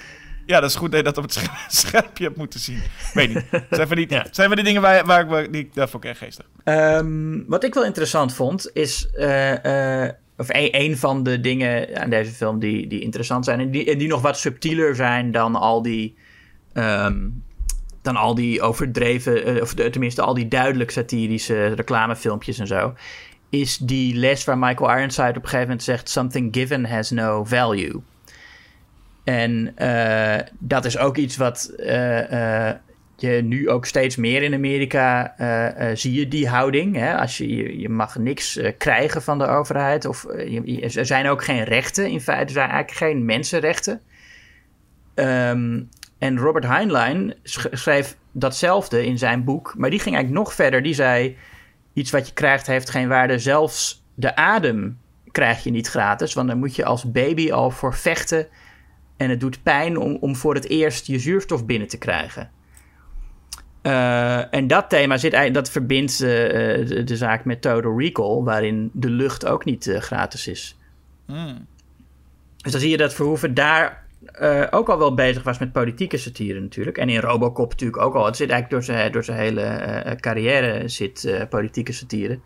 ja, dat is goed dat je dat op het schermpje hebt moeten zien. Weet niet. Zijn van die, ja. zijn van die dingen waar, waar, waar die, ik echt geestig. Um, wat ik wel interessant vond, is... Uh, uh, of een, een, van de dingen aan deze film die, die interessant zijn. En die, die nog wat subtieler zijn dan al die. Um, dan al die overdreven. Of tenminste, al die duidelijk satirische reclamefilmpjes en zo. Is die les waar Michael Ironside op een gegeven moment zegt: Something given has no value. En uh, dat is ook iets wat. Uh, je nu ook steeds meer in Amerika uh, uh, zie je die houding. Hè? Als je, je mag niks uh, krijgen van de overheid. Of er zijn ook geen rechten. In feite zijn eigenlijk geen mensenrechten. Um, en Robert Heinlein schreef datzelfde in zijn boek. Maar die ging eigenlijk nog verder. Die zei: Iets wat je krijgt heeft geen waarde. Zelfs de adem krijg je niet gratis. Want dan moet je als baby al voor vechten. En het doet pijn om, om voor het eerst je zuurstof binnen te krijgen. Uh, en dat thema zit, dat verbindt uh, de, de, zaak met Total Recall, waarin de lucht ook niet uh, gratis is. Mm. Dus dan zie je dat Verhoeven daar ook al wel bezig was met politieke satire natuurlijk. En in Robocop natuurlijk ook al. Het zit eigenlijk door zijn, door zijn hele carrière zit politieke satire.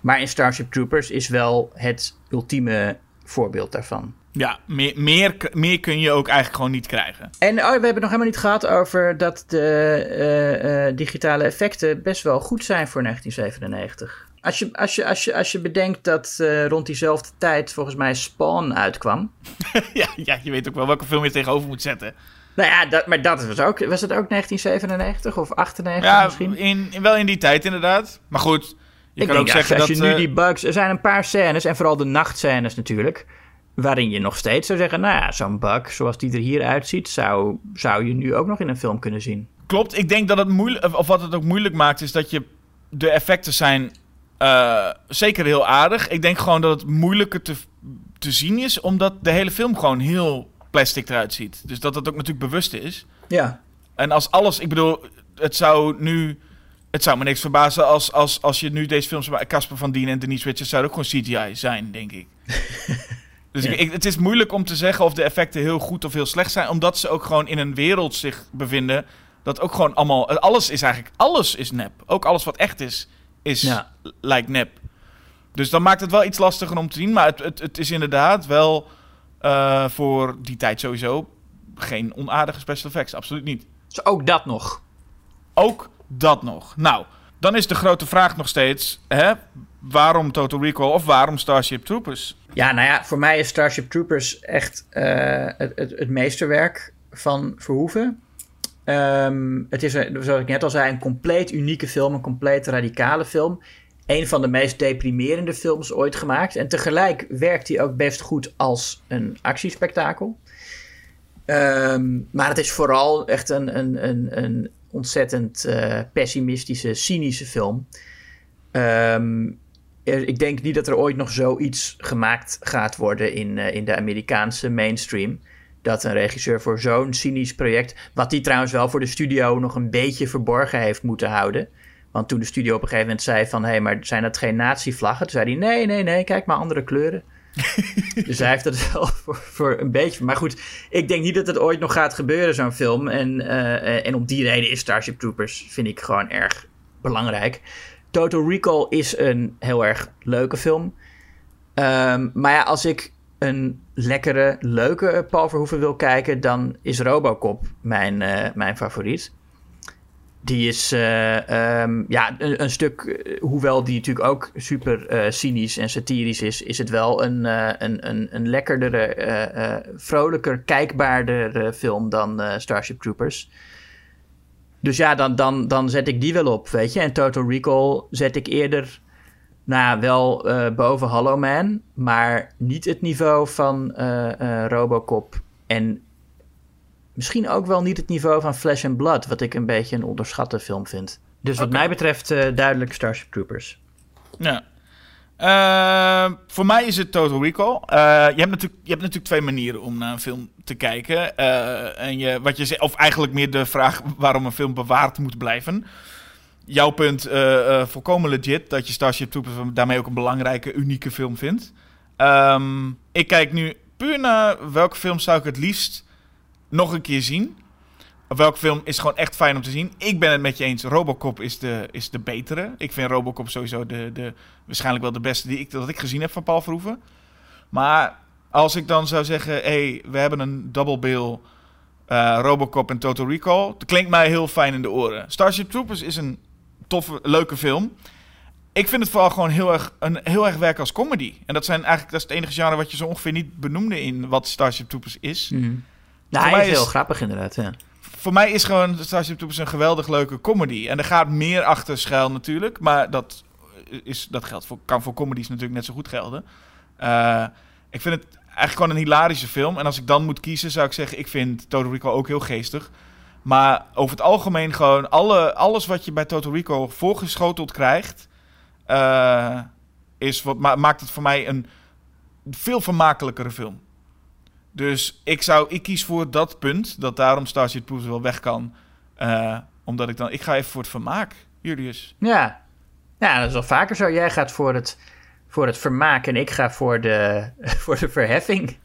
Maar in Starship Troopers is wel het ultieme voorbeeld daarvan. Ja, meer, meer, meer kun je ook eigenlijk gewoon niet krijgen. En oh, we hebben het nog helemaal niet gehad over dat de uh, uh, digitale effecten best wel goed zijn voor 1997. Als je, als je, als je, als je bedenkt dat uh, rond diezelfde tijd volgens mij Spawn uitkwam. ja, ja, je weet ook wel welke film je tegenover moet zetten. Nou ja, dat, maar dat was ook. Was het ook 1997 of 98 ja, misschien? In, in, wel in die tijd inderdaad. Maar goed, je ik kan ook zeggen als dat. Als je nu die bugs. Er zijn een paar scènes, en vooral de nachtscènes natuurlijk Waarin je nog steeds zou zeggen, nou ja, zo'n bug zoals die er hier uitziet, zou, zou je nu ook nog in een film kunnen zien. Klopt, ik denk dat het moeilijk, of wat het ook moeilijk maakt, is dat je de effecten zijn uh, zeker heel aardig. Ik denk gewoon dat het moeilijker te, te zien is, omdat de hele film gewoon heel plastic eruit ziet. Dus dat het ook natuurlijk bewust is. Ja. En als alles, ik bedoel, het zou nu het zou me niks verbazen als, als, als je nu deze films Casper van Dien en Denise Richards zou ook gewoon CGI zijn, denk ik. dus ik, het is moeilijk om te zeggen of de effecten heel goed of heel slecht zijn, omdat ze ook gewoon in een wereld zich bevinden dat ook gewoon allemaal, alles is eigenlijk, alles is nep. Ook alles wat echt is, is Ja. lijkt nep. Dus dan maakt het wel iets lastiger om te zien, maar het, het, het is inderdaad wel eh, voor die tijd sowieso geen onaardige special effects, absoluut niet. Dus ook dat nog. Ook dat nog. Nou, dan is de grote vraag nog steeds: hè, waarom Total Recall of waarom Starship Troopers? Ja, nou ja, voor mij is Starship Troopers echt eh, het, het, het meesterwerk van Verhoeven. Ehm, het is, zoals ik net al zei, een compleet unieke film, een compleet radicale film. Een van de meest deprimerende films ooit gemaakt. En tegelijk werkt hij ook best goed als een actiespektakel. Ehm, maar het is vooral echt een, een, een, een ontzettend eh, pessimistische, cynische film. Ehm, er- ik denk niet dat er ooit nog zoiets gemaakt gaat worden in, eh, in de Amerikaanse mainstream. Dat een regisseur voor zo'n cynisch project, wat hij trouwens wel voor de studio nog een beetje verborgen heeft moeten houden. Want toen de studio op een gegeven moment zei van, hé, hey, maar zijn dat geen nazi-vlaggen? Toen zei hij, nee, nee, nee, kijk maar andere kleuren. dus hij heeft dat wel voor, voor een beetje. Maar goed, ik denk niet dat het ooit nog gaat gebeuren, zo'n film. En, eh, en om die reden is Starship Troopers, vind ik gewoon erg belangrijk. Total Recall is een heel erg leuke film. Ehm, maar ja, als ik een lekkere, leuke Paul Verhoeven wil kijken, dan is Robocop mijn, eh, mijn favoriet. Die is eh, ehm, ja, een, stuk, eh, hoewel die natuurlijk ook super cynisch en satirisch is, is het wel een, een, een, een lekkerdere, vrolijker, kijkbaarder eh, film dan Starship Troopers. Dus ja, dan, dan, dan zet ik die wel op, weet je. En Total Recall zet ik eerder, nou ja, wel eh, boven Hollow Man, maar niet het niveau van eh, eh, Robocop. En misschien ook wel niet het niveau van Flesh and Blood, wat ik een beetje een onderschatte film vind. Dus wat mij betreft duidelijk Starship Troopers. Ja. Eh, voor mij is het Total Recall. Eh, je, hebt natuurlijk, je hebt natuurlijk twee manieren om naar een film te kijken. Eh, en je, wat je of eigenlijk meer de vraag waarom een film bewaard moet blijven. Jouw punt, volkomen legit, dat je Starship Troopers daarmee ook een belangrijke, unieke film vindt. Ehm, ik kijk nu puur naar welke film zou ik het liefst nog een keer zien. Of welke film is gewoon echt fijn om te zien. Ik ben het met je eens. Robocop is de, is de betere. Ik vind Robocop sowieso de, de, waarschijnlijk wel de beste die ik, dat ik gezien heb van Paul Verhoeven. Maar als ik dan zou zeggen... hey, we hebben een double bill eh, Robocop en Total Recall. Dat klinkt mij heel fijn in de oren. Starship Troopers is een toffe, leuke film. Ik vind het vooral gewoon heel erg, een, heel erg werk als comedy. En dat, zijn eigenlijk, dat is het enige genre wat je zo ongeveer niet benoemde in wat Starship Troopers is. Nou, Voor hij is heel grappig inderdaad, ja. Voor mij is gewoon Starship Troopers een geweldig leuke comedy. En er gaat meer achter schuil natuurlijk. Maar dat, is, dat geldt voor, kan voor comedies natuurlijk net zo goed gelden. Eh, ik vind het eigenlijk gewoon een hilarische film. En als ik dan moet kiezen, zou ik zeggen... ik vind Total Recall ook heel geestig. Maar over het algemeen gewoon... Alle, alles wat je bij Total Recall voorgeschoteld krijgt... eh, is wat, ma- maakt het voor mij een veel vermakelijkere film. Dus ik, zou, ik kies voor dat punt, dat daarom Starship Troopers wel weg kan. Eh, omdat ik dan, ik ga even voor het vermaak, Julius. Ja. ja, dat is wel vaker zo. Jij gaat voor het, voor het vermaak en ik ga voor de, voor de verheffing.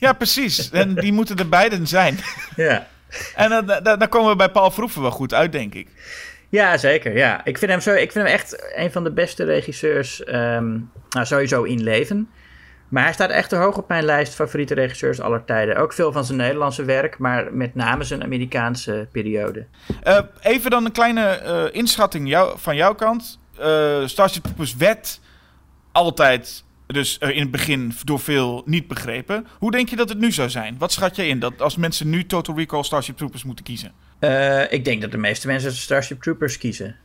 Ja, precies. En die moeten er beiden zijn. Ja. En dan dan- dan komen we bij Paul Verhoeven wel goed uit, denk ik. Ja, zeker. Ja. Ik, vind hem zo, ik vind hem echt een van de beste regisseurs. ehm, nou, sowieso in leven. Maar hij staat echt te hoog op mijn lijst favoriete regisseurs aller tijden. Ook veel van zijn Nederlandse werk, maar met name zijn Amerikaanse periode. Eh, even dan een kleine eh, inschatting jou, van jouw kant. Eh Starship Troopers werd altijd, dus in het begin door veel niet begrepen. Hoe denk je dat het nu zou zijn? Wat schat jij in dat als mensen nu Total Recall Starship Troopers moeten kiezen? Ik denk dat de meeste mensen Starship Troopers kiezen.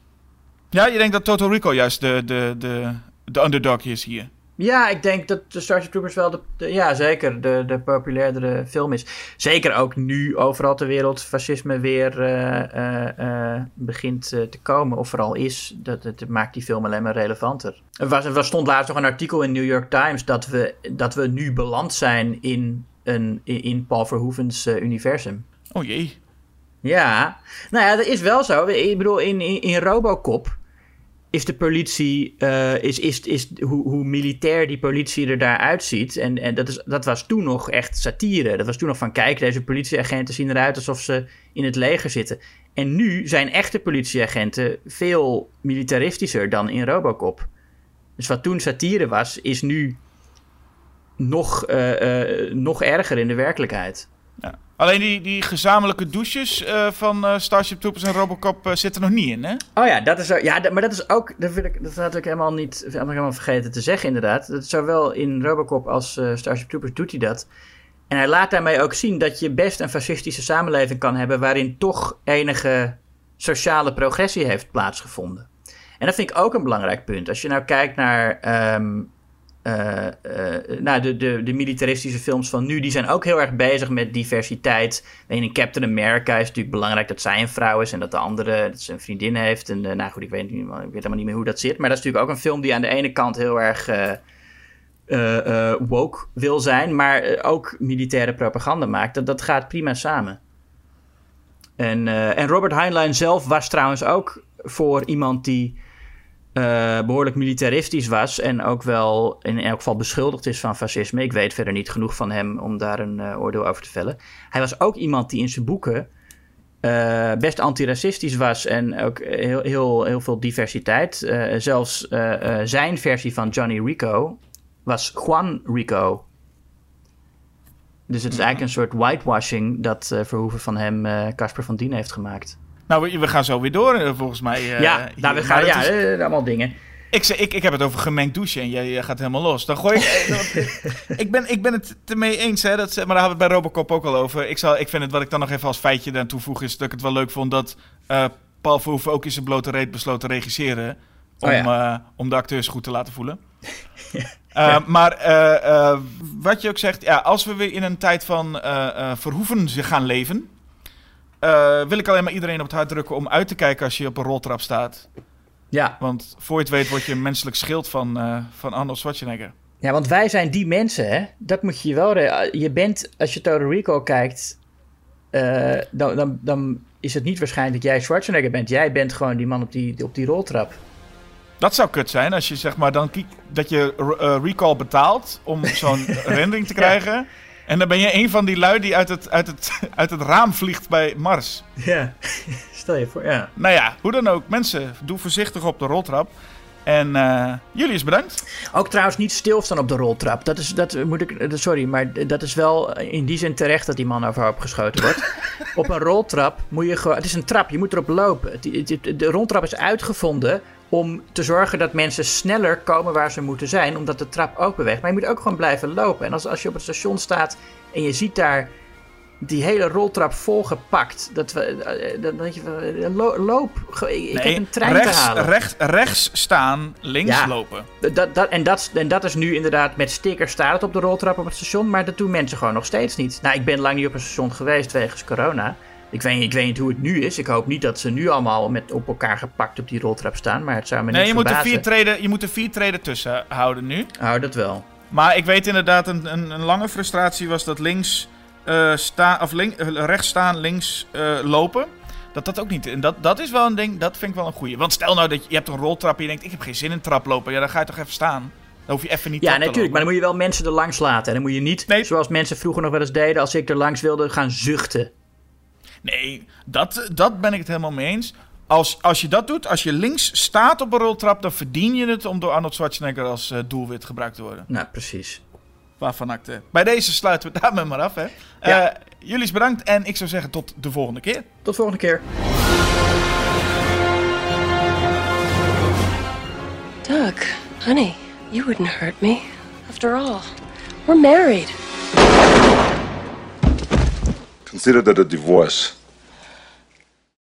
Ja, je denkt dat Total Recall juist de, de, de, de underdog is hier. Ja, ik denk dat de Starship Troopers wel de, de- ja, zeker de, de populairdere film is. Zeker ook nu overal ter wereld fascisme weer eh, eh, eh, begint te komen. Of vooral is. Dat, dat maakt die film alleen maar relevanter. Er, was, er stond laatst nog een artikel in New York Times dat we, dat we nu beland zijn in, een, in Paul Verhoeven's universum. Oh jee. Ja, nou ja, dat is wel zo. Ik bedoel, in, in, in Robocop is de politie, uh, is, is, is hoe, hoe militair die politie er daar uitziet. En, en dat, is, dat was toen nog echt satire. Dat was toen nog van, kijk, deze politieagenten zien eruit alsof ze in het leger zitten. En nu zijn echte politieagenten veel militaristischer dan in Robocop. Dus wat toen satire was, is nu nog, uh, uh, nog erger in de werkelijkheid. Ja. Alleen die, die gezamenlijke douches uh, van uh, Starship Troopers en Robocop uh, zitten er nog niet in, hè? Oh ja, dat is, ja maar dat is ook, dat, wil ik, dat had ik helemaal niet helemaal vergeten te zeggen inderdaad. Dat zowel in Robocop als Starship Troopers doet hij dat. En hij laat daarmee ook zien dat je best een fascistische samenleving kan hebben waarin toch enige sociale progressie heeft plaatsgevonden. En dat vind ik ook een belangrijk punt. Als je nou kijkt naar um, uh, uh, nou, de, de, de militaristische films van nu, die zijn ook heel erg bezig met diversiteit. In Captain America is natuurlijk belangrijk dat zij een vrouw is en dat de andere dat ze een vriendin heeft. En uh, nou goed, ik weet, niet, ik weet helemaal niet meer hoe dat zit. Maar dat is natuurlijk ook een film die aan de ene kant heel erg woke wil zijn, maar ook militaire propaganda maakt. Dat, dat gaat prima samen. En, en Robert Heinlein zelf was trouwens ook voor iemand die uh, behoorlijk militaristisch was en ook wel in elk geval beschuldigd is van fascisme. Ik weet verder niet genoeg van hem om daar een uh, oordeel over te vellen. Hij was ook iemand die in zijn boeken uh, best antiracistisch was en ook heel, heel, heel veel diversiteit. zelfs zijn versie van Johnny Rico was Juan Rico. Dus het is eigenlijk een soort whitewashing dat Verhoeven van hem Casper van Dien heeft gemaakt. Nou, we, gaan zo weer door, eh, volgens mij. Uh, ja, nou, we gaan, ja, is... allemaal dingen. Ik, ik, ik heb het over gemengd douchen en jij, gaat helemaal los. Dan gooi ik. ik, ben, ik ben het ermee eens, hè, dat, maar daar hadden we het bij Robocop ook al over. Ik, zal, ik vind het, wat ik dan nog even als feitje aan toevoeg, is dat ik het wel leuk vond dat uh, Paul Verhoeven ook in zijn blote reet besloot te regisseren. Om, oh ja. uh, om de acteurs goed te laten voelen. ja. uh, maar wat je ook zegt, ja, als we weer in een tijd van Verhoeven gaan leven. Uh, wil ik alleen maar iedereen op het hart drukken om uit te kijken als je op een roltrap staat. Ja. Want voor je het weet word je een menselijk schild van, uh, van Arnold Schwarzenegger. Ja, want wij zijn die mensen, hè. Dat moet je je wel... Je bent, als je Total Recall kijkt... Uh, dan, dan, dan is het niet waarschijnlijk dat jij Schwarzenegger bent. Jij bent gewoon die man op die, op die roltrap. Dat zou kut zijn als je zeg maar dan dat je recall betaalt om zo'n rendering te krijgen. Ja. En dan ben je een van die lui die uit het, uit het, uit het raam vliegt bij Mars. Ja, stel je voor, ja. Nou ja, hoe dan ook. Mensen, doe voorzichtig op de roltrap. En uh, jullie is bedankt. Ook trouwens niet stilstaan op de roltrap. Dat is, dat moet ik, sorry, maar dat is wel in die zin terecht dat die man overhoop geschoten wordt. op een roltrap moet je gewoon, het is een trap, je moet erop lopen. De roltrap is uitgevonden om te zorgen dat mensen sneller komen waar ze moeten zijn, omdat de trap ook beweegt. Maar je moet ook gewoon blijven lopen. En als, als je op het station staat en je ziet daar die hele roltrap volgepakt, dat we, eh, dan denk je, loop, ik heb een trein rechts, te halen. Rechts, rechts staan, links ja, lopen. Dat, dat, en, dat, en dat is nu inderdaad, met stickers staat het op de roltrap op het station, maar dat doen mensen gewoon nog steeds niet. Nou, ik ben lang niet op een station geweest wegens corona. Ik weet, ik weet niet hoe het nu is. Ik hoop niet dat ze nu allemaal met op elkaar gepakt op die roltrap staan. Maar het zou me nee, niet je verbazen. Moet er vier treden, je moet er vier treden tussen houden nu. Hou dat wel. Maar ik weet inderdaad, een, een, een lange frustratie was dat links uh, sta, of link, rechts staan, links uh, lopen. Dat dat ook niet. En dat, dat is wel een ding, dat vind ik wel een goeie. Want stel nou dat je, je hebt een roltrap en je denkt, ik heb geen zin in traplopen. Ja, dan ga je toch even staan. Dan hoef je even niet Ja, natuurlijk. maar dan moet je wel mensen er langs laten. En dan moet je niet, nee. zoals mensen vroeger nog wel eens deden, als ik er langs wilde, gaan zuchten. Nee, dat, dat ben ik het helemaal mee eens. Als, als je dat doet, als je links staat op een roltrap, dan verdien je het om door Arnold Schwarzenegger als uh, doelwit gebruikt te worden. Nou, precies. Waarvan acte. Bij deze sluiten we daarmee maar af. Hè. Ja. Uh, jullie is bedankt en ik zou zeggen tot de volgende keer. Tot de volgende keer. Doug, honey, you wouldn't hurt me. After all, we're married. Consider a divorce